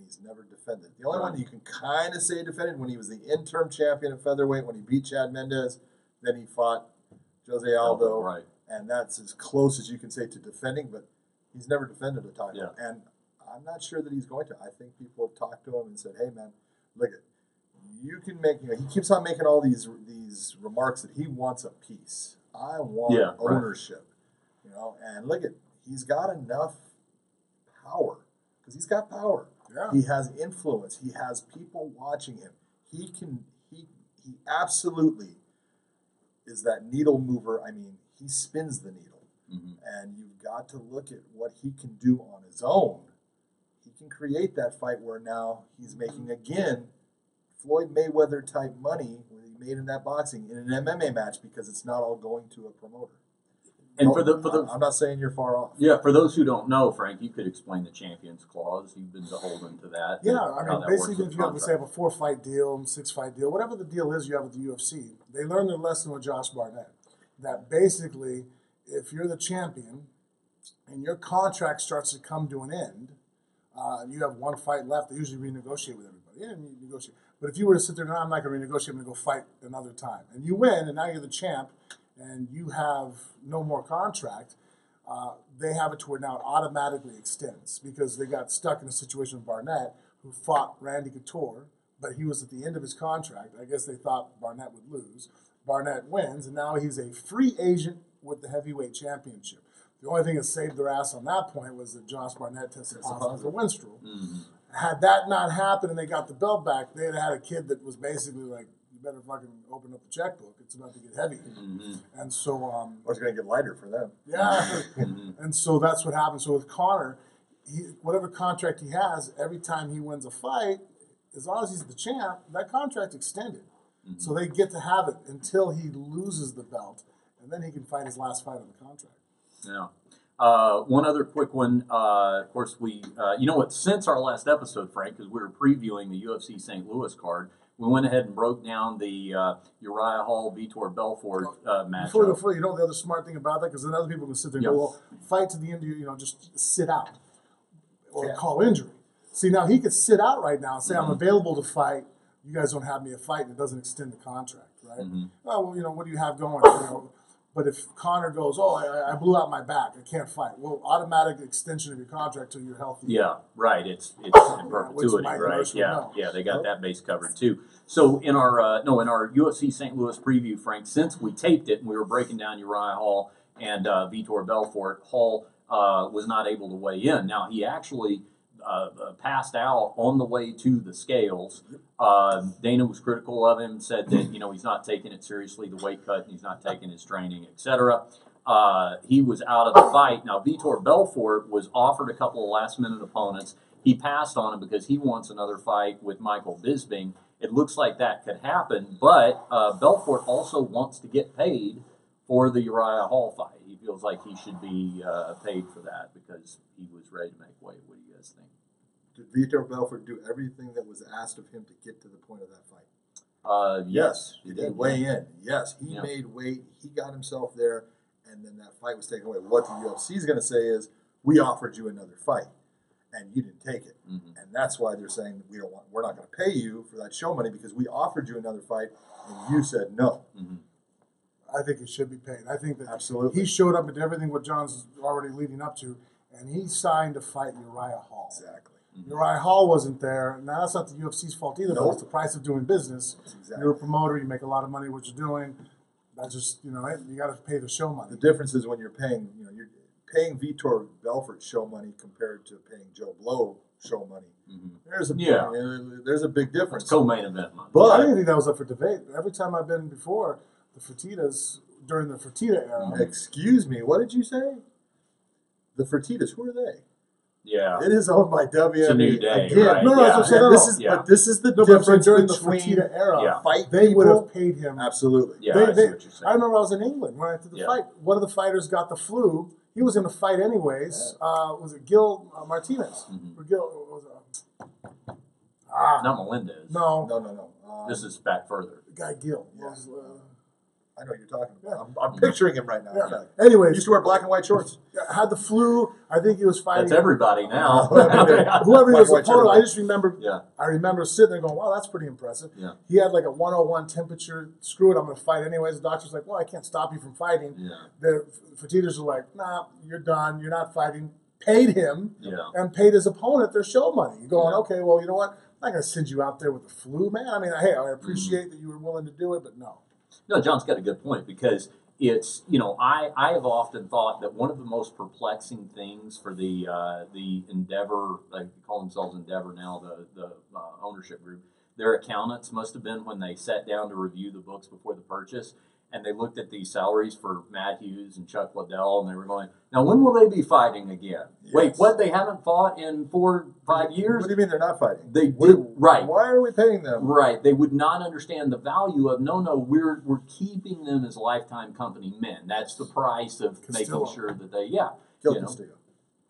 and he's never defended. The only Right. one you can kind of say defended when he was the interim champion at featherweight when he beat Chad Mendes, then he fought Jose Aldo, Right. and that's as close as you can say to defending. But he's never defended a title, Yeah. and I'm not sure that he's going to. I think people have talked to him and said, "Hey, man, look at." You can make. You know, he keeps on making all these these remarks that he wants a piece. I want Yeah, right. ownership, you know. And look at he's got enough power because he's got power. Yeah. He has influence. He has people watching him. He can. He he absolutely is that needle mover. I mean, he spins the needle, Mhm. and you've got to look at what he can do on his own. He can create that fight where now he's making again Floyd Mayweather type money when he made in that boxing in an MMA match because it's not all going to a promoter. And for the for the I'm not saying you're far off. yeah for those who don't know, Frank, you could explain the champions clause. You've been beholden to that. Yeah, I mean, basically, if you have, say, have a four fight deal, six fight deal, whatever the deal is you have with the UFC, they learned their lesson with Josh Barnett. That basically, if you're the champion and your contract starts to come to an end, uh, you have one fight left, they usually renegotiate with everybody. Yeah, you negotiate. But if you were to sit there, no, I'm not going to renegotiate, I'm going to go fight another time. And you win, and now you're the champ, and you have no more contract, uh, they have it to where now it automatically extends because they got stuck in a situation with Barnett, who fought Randy Couture, but he was at the end of his contract. I guess they thought Barnett would lose. Barnett wins, and now he's a free agent with the heavyweight championship. The only thing that saved their ass on that point was that Josh Barnett tested positive for Winstrol. Mhm. Had that not happened and they got the belt back, they'd have had a kid that was basically like, "You better fucking open up the checkbook. It's about to get heavy." Mhm. And so, um, Or it's going to get lighter for them. yeah. Mhm. And so that's what happened. So with Conor, he, whatever contract he has, every time he wins a fight, as long as he's the champ, that contract's extended. So they get to have it until he loses the belt, and then he can fight his last fight on the contract. Yeah. Uh, one other quick one. Uh, of course, we, uh, you know what, since our last episode, Frank, because we were previewing the UFC St. Louis card, we went ahead and broke down the uh, Uriah Hall Vitor Belfort uh, matchup. Before the fight, you know the other smart thing about that, because then other people can sit there and Yeah. go, "Well, fight to the end of you know, just sit out or Yeah. call injury." See, now he could sit out right now and say, Mhm. "I'm available to fight. You guys don't have me a fight," and it doesn't extend the contract, right? Mhm. Oh, well, you know, what do you have going? You know, but if Conor goes, "Oh, I, I blew out my back. I can't fight," well, automatic extension of your contract till you're healthy. Yeah, right. It's it's in perpetuity, Mike right? Yeah, yeah. They got that base covered too. So in our uh, no, in our UFC St. Louis preview, Frank, since we taped it and we were breaking down Uriah Hall and uh, Vitor Belfort, Hall uh, was not able to weigh in. Now he actually uh, uh, passed out on the way to the scales. Uh, Dana was critical of him, said that you know he's not taking it seriously, the weight cut, and he's not taking his training, etc. Uh, he was out of the fight. Now Vitor Belfort was offered a couple of last minute opponents. He passed on him because he wants another fight with Michael Bisping. It looks like that could happen, but uh, Belfort also wants to get paid for the Uriah Hall fight. He feels like he should be uh, paid for that because he was ready to make weight. What do you guys think? Did Vitor Belfort do everything that was asked of him to get to the point of that fight? Uh, yes, He did weigh in. Yes, he Yeah. made weight. He got himself there, and then that fight was taken away. What the UFC is going to say is, we offered you another fight, and you didn't take it, Mhm. and that's why they're saying we don't want. We're not going to pay you for that show money because we offered you another fight, and you said no. Mhm. I think he should be paid. I think that Absolutely. he showed up at everything what John's already leading up to, and he signed to fight Uriah Hall. Exactly. Uriah Hall wasn't there. Now that's not the UFC's fault either. But Nope. it's the price of doing business. Exactly. You're a promoter. You make a lot of money. What you're doing, that's just you know you got to pay the show money. The difference is when you're paying, you know, you're paying Vitor Belfort show money compared to paying Joe Blow show money. Mhm. There's a Yeah. uh, there's a big difference. It's co-main event money. But I didn't think that was up for debate. Every time I've been before, the Fertittas during the Fertitta era, excuse me, what did you say? The Fertittas, who are they? Yeah. It is owned by WME. It's a new day, Again, right? No, no, yeah. that's what I'm saying. yeah, No, this no. is Yeah. but this is the No, but I'm difference during the between Fertitta era, Yeah. fight they would people. have paid him. Absolutely. Yeah, They- I see they- what you're saying. I remember I was in England when I did the Yeah. fight. One of the fighters got the flu. He was going to fight anyways. Uh, was it Gil uh, Martinez? Mhm. Or Gil? Was it, uh, ah, Not Melendez. no, No, no, no. Um, This is back further. the guy Gil. Yeah. Was, uh, I know what you're talking about. Yeah. I'm, I'm picturing him right now. in yeah. fact. Anyways, Used to wear black and white shorts. had the flu. I think he was fighting. That's everybody now. Whoever he was opponent, I just remember. yeah. I remember sitting there going, "Wow, that's pretty impressive." Yeah. He had like a 101 temperature. Screw it, I'm going to fight anyways. The doctor's like, "Well, I can't stop you from fighting." Yeah. The Fertittas are like, "Nah, you're done. You're not fighting." Paid him Yeah. and paid his opponent their show money. You're going, Yeah. okay, well, you know what? I'm not going to send you out there with the flu, man. I mean, hey, I mm-hmm. appreciate that you were willing to do it, but no. No, John's got a good point because it's you know I I have often thought that one of the most perplexing things for the uh, the Endeavor they call themselves Endeavor now the the uh, ownership group their accountants must have been when they sat down to review the books before the purchase and they looked at the salaries for Matt Hughes and Chuck Liddell and they were going now when will they be fighting again? Wait, what? They haven't fought in four five years. What do you mean they're not fighting? They What- did right. Why are we paying them? Right. They would not understand the value of no, no. We're we're keeping them as lifetime company men. That's the price of Castillo. making sure that they yeah Kill you know. Castillo.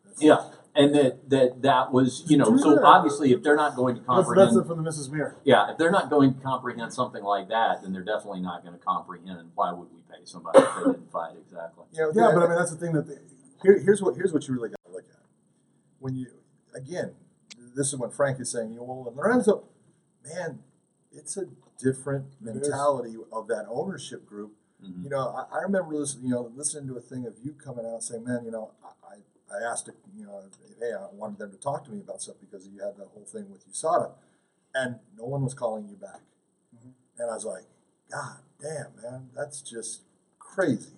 That's- yeah, and that that that was you know so obviously if they're not going to That's, that's comprehend it from the Mrs. Mirror. yeah if they're not going to comprehend something like that then they're definitely not going to comprehend why would we pay somebody if they didn't fight exactly Yeah, Yeah, but I mean, that's the thing that they, Here, here's what here's what you really got to look at. When you again, this is when Frank is saying, you know, well, Lorenzo, man, it's a different It is. mentality of that ownership group. Mhm. You know, I, I remember listening, you know, listening to a thing of you coming out saying, man, you know, I, I asked, you know, hey, I wanted them to talk to me about stuff because you had that whole thing with USADA, and no one was calling you back. Mhm. And I was like, God damn, man, that's just crazy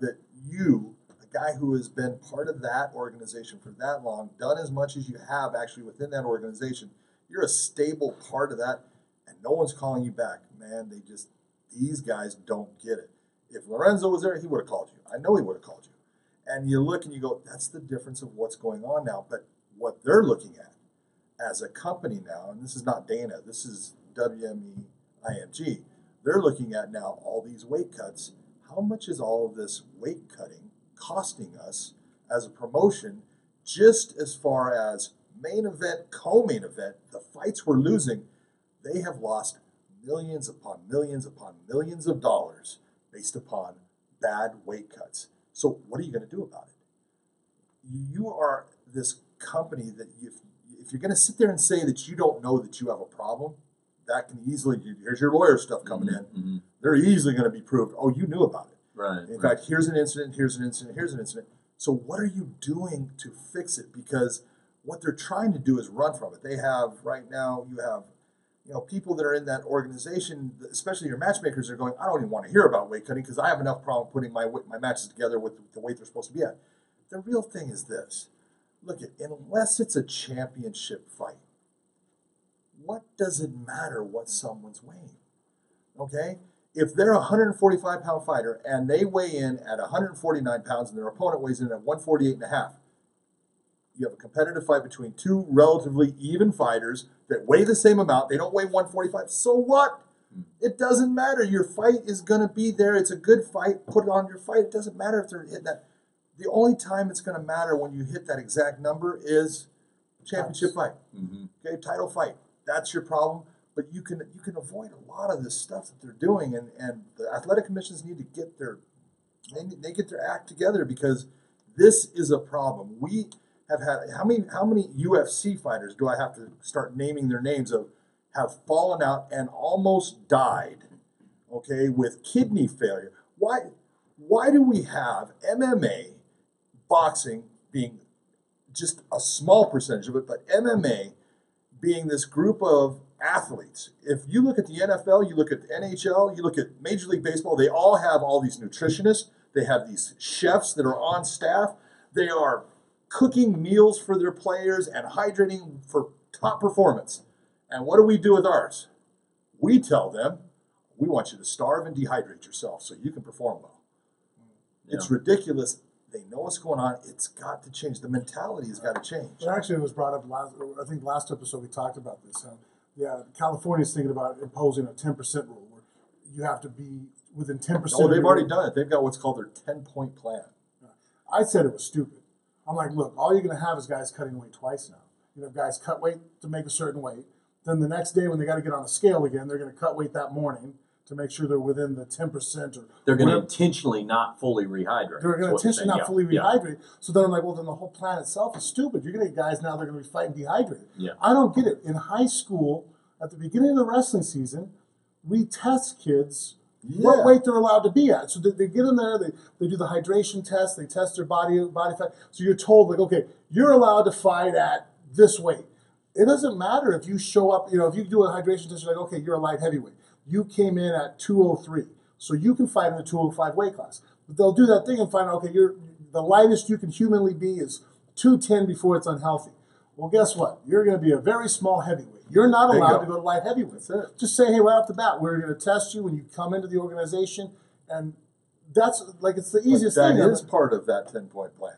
that you, a guy who has been part of that organization for that long, done as much as you have actually within that organization, you're a stable part of that, and no one's calling you back. Man, they just, these guys don't get it. If Lorenzo was there, he would have called you. I know he would have called you. And you look and you go, that's the difference of what's going on now. But what they're looking at as a company now, and this is not Dana, this is WME IMG, they're looking at now all these weight cuts. How much is all of this weight cutting costing us as a promotion, just as far as main event, co main event, the fights we're losing? They have lost millions upon millions upon millions of dollars based upon bad weight cuts. So, what are you going to do about it? You are this company that if, if you're going to sit there and say that you don't know that you have a problem, that can easily, here's your lawyer stuff coming in. Mhm. They're easily going to be proved, oh, you knew about it. right In right. fact, here's an incident, here's an incident, here's an incident. So, what are you doing to fix it? Because what they're trying to do is run from it. They have, right now, you have you know, people that are in that organization, especially your matchmakers, are going, I don't even want to hear about weight cutting because I have enough problem putting my my matches together with the weight they're supposed to be at. The real thing is this: look at unless it's a championship fight, what does it matter what someone's weighing? Okay, if they're a 145 pound fighter and they weigh in at 149 pounds and their opponent weighs in at 148 and a half, you have a competitive fight between two relatively even fighters that weigh the same amount. They don't weigh 145. So what? It doesn't matter. Your fight is going to be there. It's a good fight. Put it on your fight. It doesn't matter if they're hitting that. The only time it's going to matter when you hit that exact number is championship fight. Mhm. Okay, title fight. That's your problem. But you can you can avoid a lot of this stuff that they're doing, and, and the athletic commissions need to get their they, they get their act together because this is a problem. We have had how many how many UFC fighters do I have to start naming their names of have fallen out and almost died, okay, with kidney failure. Why why do we have MMA, boxing being just a small percentage of it, but MMA being this group of athletes. If you look at the NFL, you look at the NHL, you look at Major League Baseball, they all have all these nutritionists, they have these chefs that are on staff, they are cooking meals for their players and hydrating for top performance. And what do we do with ours? We tell them, we want you to starve and dehydrate yourself so you can perform well. It's ridiculous They know what's going on. It's got to change. The mentality has got to change. It actually it was brought up last, I think last episode we talked about this. How, yeah, California's thinking about imposing a ten percent rule where you have to be within ten percent. Oh, they've already done it. They've got what's called their 10 point plan. I said it was stupid. I'm like, look, all you're going to have is guys cutting weight twice now. You know, guys cut weight to make a certain weight. Then the next day, when they got to get on a scale again, they're going to cut weight that morning to make sure they're within the 10% or They're going to intentionally not fully rehydrate. They're going to intentionally not Yeah, fully yeah. rehydrate. So then I'm like, well, then the whole plan itself is stupid. You're going to get guys now, they're going to be fighting dehydrated. Yeah. I don't get it. In high school, at the beginning of the wrestling season, we test kids what Yeah. weight they're allowed to be at. So they, they get in there, they, they do the hydration test, they test their body body fat. So you're told like, okay, you're allowed to fight at this weight. It doesn't matter if you show up, you know, if you do a hydration test, you're like, okay, you're a light heavyweight. You came in at 203, so you can fight in the 205 weight class. But they'll do that thing and find out, okay, you're the lightest you can humanly be is 210 before it's unhealthy. Well, guess what? You're going to be a very small heavyweight. You're not you allowed to go to light heavyweight. Just say, hey, right off the bat, we're going to test you when you come into the organization, and that's like it's the But easiest that thing. is part of that 10 point plan.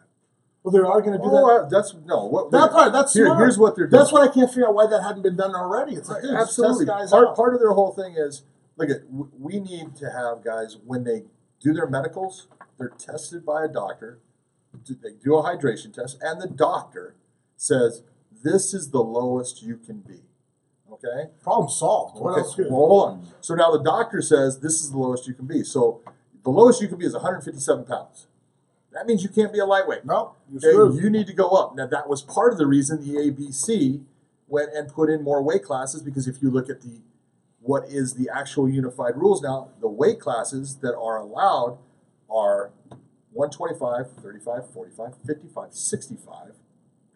well, they are going to do Oh, that. uh, that's no. What, That part, that's here, smart. Here's what they're doing. That's what I can't figure out why that hadn't been done already. It's like, just Absolutely. guys Part, out. part of their whole thing is look at we need to have guys when they do their medicals, they're tested by a doctor. They do a hydration test, and the doctor says this is the lowest you can be. Okay. Problem solved. What Okay, else? Well, hold on. So now the doctor says this is the lowest you can be. So the lowest you can be is 157 pounds. That means you can't be a lightweight. No, Okay, you need to go up. Now that was part of the reason the ABC went and put in more weight classes because if you look at the what is the actual unified rules now, the weight classes that are allowed are 125, 35, 45, 55, 65.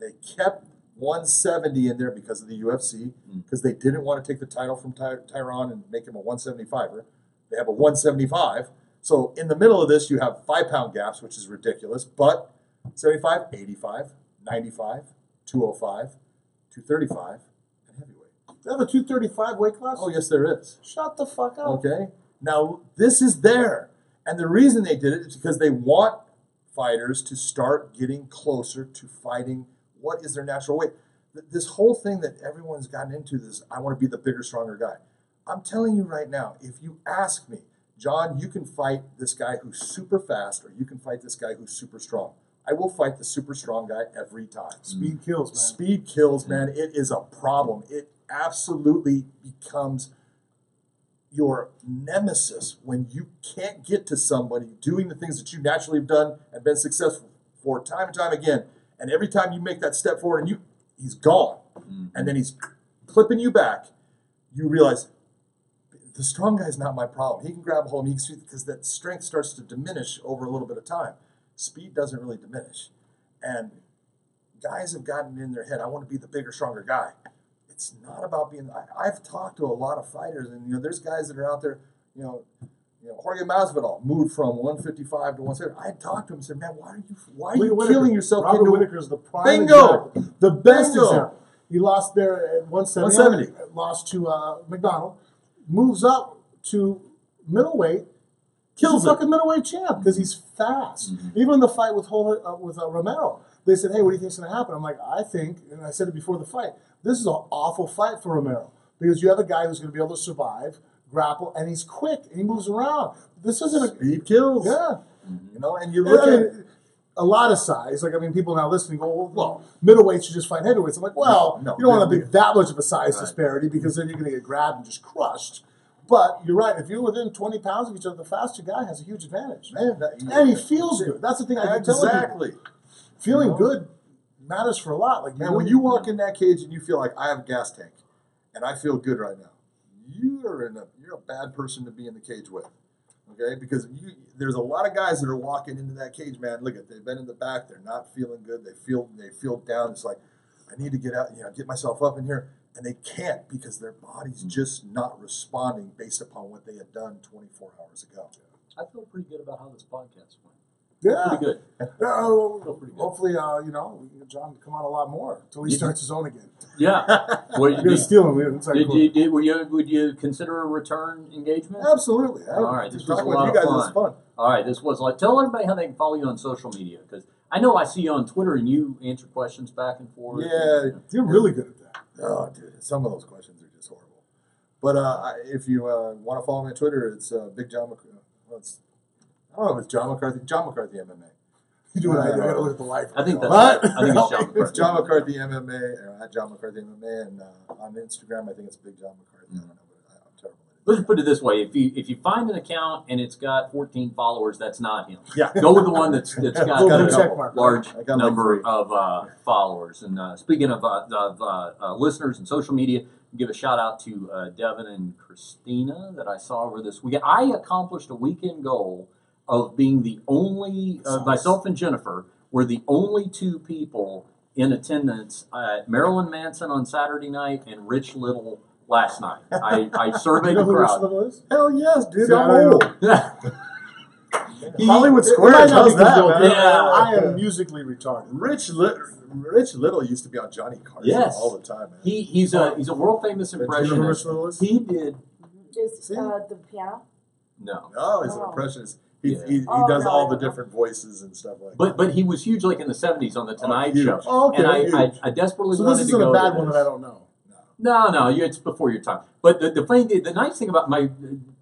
They kept 170 in there because of the UFC hmm. because they didn't want to take the title from Ty- Tyron and make him a 175er. They have a 175. So in the middle of this, you have five pound gaps, which is ridiculous. But 75, 85, 95, 205, 235, and heavyweight. They have a 235 weight class? Oh, yes, there is. Shut the fuck up. Okay. Now, this is there. And the reason they did it is because they want fighters to start getting closer to fighting what is their natural weight. This whole thing that everyone's gotten into this, I want to be the bigger, stronger guy. I'm telling you right now, if you ask me, John, you can fight this guy who's super fast or you can fight this guy who's super strong. I will fight the super strong guy every time. Speed kills, man. Speed kills, man. It is a problem. It absolutely becomes your nemesis when you can't get to somebody doing the things that you naturally have done and been successful for time and time again. And every time you make that step forward and you he's gone. Mm-hmm. And then he's clipping you back, you realize the strong guy's not my problem. He can grab a hold of me because that strength starts to diminish over a little bit of time. Speed doesn't really diminish. And guys have gotten in their head, I want to be the bigger, stronger guy. It's not about being. I, I've talked to a lot of fighters, and you know, there's guys that are out there. You know, you know, Jorge Masvidal moved from 155 to 170. I talked to him and said, "Man, why are you? Why are you Whittaker- killing yourself? Robert into Whittaker's the prime Bingo! example. The best Bingo! example. He lost there at 170. 170. Lost to uh, MacDonald. Moves up to middleweight. Kills he's a fucking middleweight champ because he's fast. Even in the fight with Hol- uh, with uh, Romero, they said, "Hey, what do you think's going to happen?" I'm like, "I think," and I said it before the fight. This is an awful fight for Romero because you have a guy who's going to be able to survive, grapple, and he's quick and he moves around. This isn't a Speed kills. yeah. Mm-hmm. You know, and you I look at mean, a lot of size. Like I mean, people now listening go, well, well middleweights should just fight heavyweights. I'm like, well, No, no, you don't want to be that much of a size Right. disparity because then you're going to get grabbed and just crushed. But you're right. If you're within 20 pounds of each other, the faster guy has a huge advantage. man, that, And he feels good. That's the thing I telling people. Exactly. Feeling You know? good matters for a lot. Like And when you walk in that cage and you feel like I have a gas tank, and I feel good right now, you are in a you're a bad person to be in the cage with. Okay, because you there's a lot of guys that are walking into that cage, man. Look at they've been in the back, they're not feeling good. They feel they feel down. It's like I need to get out, you know, get myself up in here, and they can't because their body's mm-hmm. just not responding based upon what they had done 24 hours ago. I feel pretty good about how this podcast went. Yeah. Pretty good. Uh, pretty good. hopefully, uh, you know, we can get John to come on a lot more until he Yeah. starts his own again. Yeah. We're did, steal him. It's like, did you, did, were you, would you consider a return engagement? Absolutely. All right, this was a lot you of fun. was fun. All right, this was like, tell everybody how they can follow you on social media because I know I see you on Twitter and you answer questions back and forth. Yeah, You're really good at that. Oh, dude, some of those questions are just horrible. But uh, if you uh, want to follow me on Twitter, it's uh, Big John. Mc- well, it's, I don't know if it's John McCarthy. John McCarthy MMA. You do what I do. I gotta look at the life. I think that's. I think it's John It's McCarthy. John McCarthy MMA or at John McCarthy MMA, and uh, on Instagram I think it's Big John McCarthy. I don't know, but I, I'm terrible. Let's put it this way: if you if you find an account and it's got 14 followers, that's not him. Yeah. Go with the one that's that's got got a check couple. mark. large number of uh, followers. And uh, speaking of, uh, of uh, uh, listeners and social media, give a shout out to uh, Devin and Christina that I saw over this weekend. I accomplished a weekend goal of being the only, uh, myself and Jennifer were the only two people in attendance at Marilyn Manson on Saturday night and Rich Little last night. I, I You surveyed know the who Rich crowd. Little is? Hell yes, dude. I I'm old. know. He- Hollywood It Square might not does that, good. Yeah. I am musically retarded. Rich, Little, Rich Little used to be on Johnny Carson Yes. all the time, man. He, he's a he's a world famous Do you know who Rich impressionist. Little is? He did Is See? uh, the piano? no. No, he's an Oh. impressionist. He, Yeah. he, he Oh, does no, all the different voices and stuff like But that. but he was huge like in the seventies on the oh, Tonight huge. Show. Oh, okay. and I, huge. I, I desperately so wanted this to isn't go a bad one this. that I don't know. No, no, you- it's before your time. But the, the funny the, the nice thing about my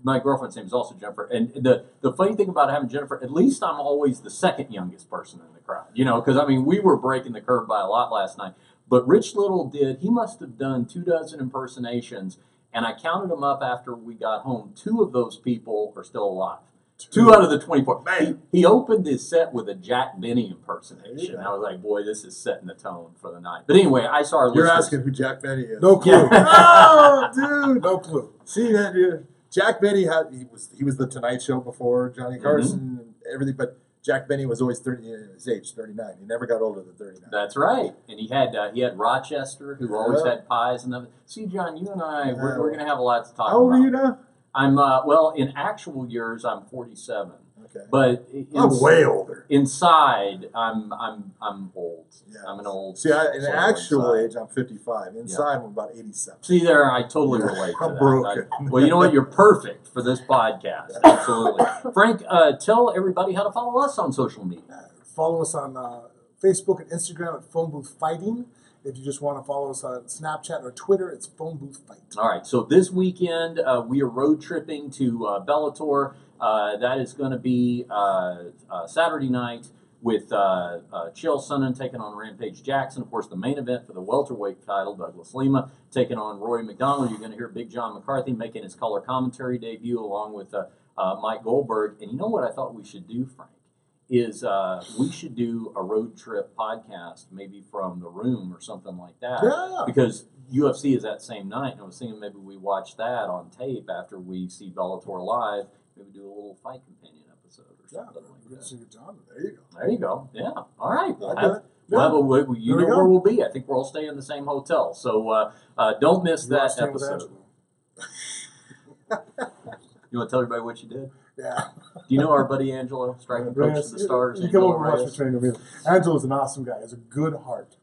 my girlfriend's name is also Jennifer, and the the funny thing about having Jennifer, at least I'm always the second youngest person in the crowd. You know, because I mean we were breaking the curve by a lot last night. But Rich Little did. He must have done two dozen impersonations, and I counted them up after we got home. Two of those people are still alive. Two out of the 24. Man. He, he opened his set with a Jack Benny impersonation. go. I was like, boy, this is setting the tone for the night. But anyway, I saw our You're listeners- asking who Jack Benny is. No clue. Yeah. oh, dude. No clue. See that dude? Jack Benny had he was he was the Tonight Show before Mm-hmm. Johnny Carson and everything, but Jack Benny was always thirty. His age thirty nine. He never got older than thirty nine. That's right. And he had uh, he had Rochester, who always had pies and them. See, John, you and I, we're, Yeah. we're going to have a lot to talk How old about. are you now? I'm uh, well, in actual years, I'm 47, Okay, but in, I'm way older. inside, I'm I'm I'm old. Yeah. I'm an old. See, I, in actual inside. age, I'm fifty five. Inside, I'm about eighty seven. See there, I totally relate to I'm that. broken. I- well, you know what? You're perfect for this podcast. Absolutely, Frank. Uh, tell everybody how to follow us on social media. Follow us on uh, Facebook and Instagram at Phone Booth Fighting. If you just want to follow us on Snapchat or Twitter, it's Phone Booth Fight. All right, so this weekend uh, we are road tripping to uh, Bellator. Uh, that is going to be uh, uh, Saturday night with uh, uh, Chael Sonnen taking on Rampage Jackson. Of course, the main event for the welterweight title, Douglas Lima taking on Rory MacDonald. You're going to hear Big John McCarthy making his color commentary debut along with uh, uh, Mike Goldberg. And you know what I thought we should do, Frank? Is uh, we should do a road trip podcast, maybe from the room or something like that Yeah. because UFC is that same night, and I was thinking maybe we watch that on tape after we see Bellator live. Maybe do a little fight companion episode or Yeah. something like Good to that. John. There you go. There you go. Yeah. All right. We'll got it. we'll we- you There know go. where we'll be. I think we're all staying in the same hotel, so uh, uh, don't miss You that episode. You want to tell everybody what you did? Yeah. Do you know our buddy Angelo, striking coach of the Stars? You come Angelo over and watch Reyes? me train with me. Angelo's an awesome guy. He has a good heart,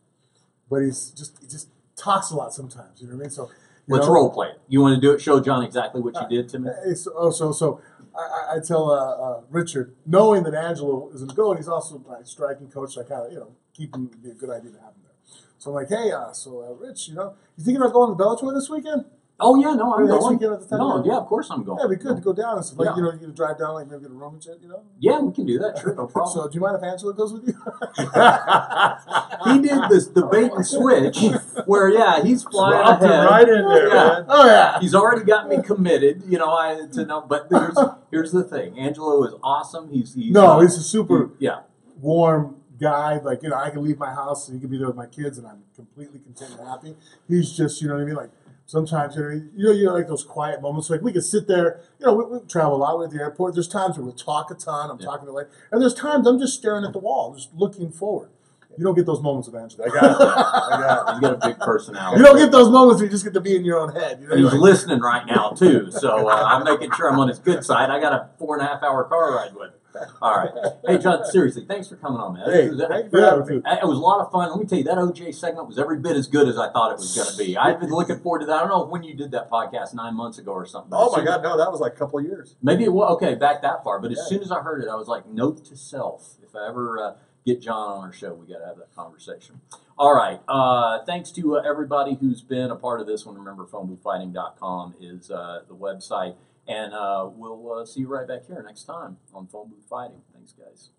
but he's just he just talks a lot sometimes. You know what I mean? So Let's know, role play it. You want to do it? Show John exactly what you did to me. Hey, so, oh, so so I, I- I tell uh, uh, Richard, knowing that Angelo isn't going, he's also my striking coach. So I kind of you know keep him. It'd be a good idea to have him there. So I'm like, hey, uh, so uh, Rich, you know, you thinking about going to Bellator this weekend? Oh yeah, no, I'm Maybe next going. weekend at the time. No, yeah, of course I'm going. Yeah, it'd be good to go down and stuff. Like Yeah. you know, you can drive down, like maybe get a room and shit. You know. Yeah, we can do that. Sure, no problem. So do you mind if Angelo goes with you? he did this the bait and switch where yeah he's flying Dropped him ahead. right in there, Yeah. man. oh yeah. He's already got me committed, you know. I to know, but here's here's the thing. Angelo is awesome. He's, he's No, uh, he's a super yeah. warm guy. Like, you know, I can leave my house and he can be there with my kids and I'm completely content and happy. He's just, you know what I mean? Like, sometimes, you know, you know, you know like those quiet moments. Like, we could sit there, you know, we, we travel a lot. We're at the airport. There's times where we'll talk a ton. I'm Yeah. talking to like, and there's times I'm just staring at the wall, just looking forward. You don't get those moments with Angelo. I got it. I got He's got a big personality. You don't get those moments where you just get to be in your own head. You know, he's like, listening right now too, so uh, I'm making sure I'm on his good side. I got a four and a half hour car ride with him. All right. Hey, John, seriously, thanks for coming on, man. Hey, It was- thank you for having me. It was a lot of fun. Let me tell you, that OJ segment was every bit as good as I thought it was going to be. I've been looking forward to that. I don't know when you did that podcast nine months ago or something. Oh my soon- God, no, that was like a couple years. Maybe it was okay back that far, but as Yeah. soon as I heard it, I was like, note to self: if I ever uh, get John on our show, we got to have that conversation. All right. Uh, thanks to uh, everybody who's been a part of this one. Remember, phoneboothfighting.com is uh, the website, and uh, we'll uh, see you right back here next time on Phone Booth Fighting. Thanks, guys.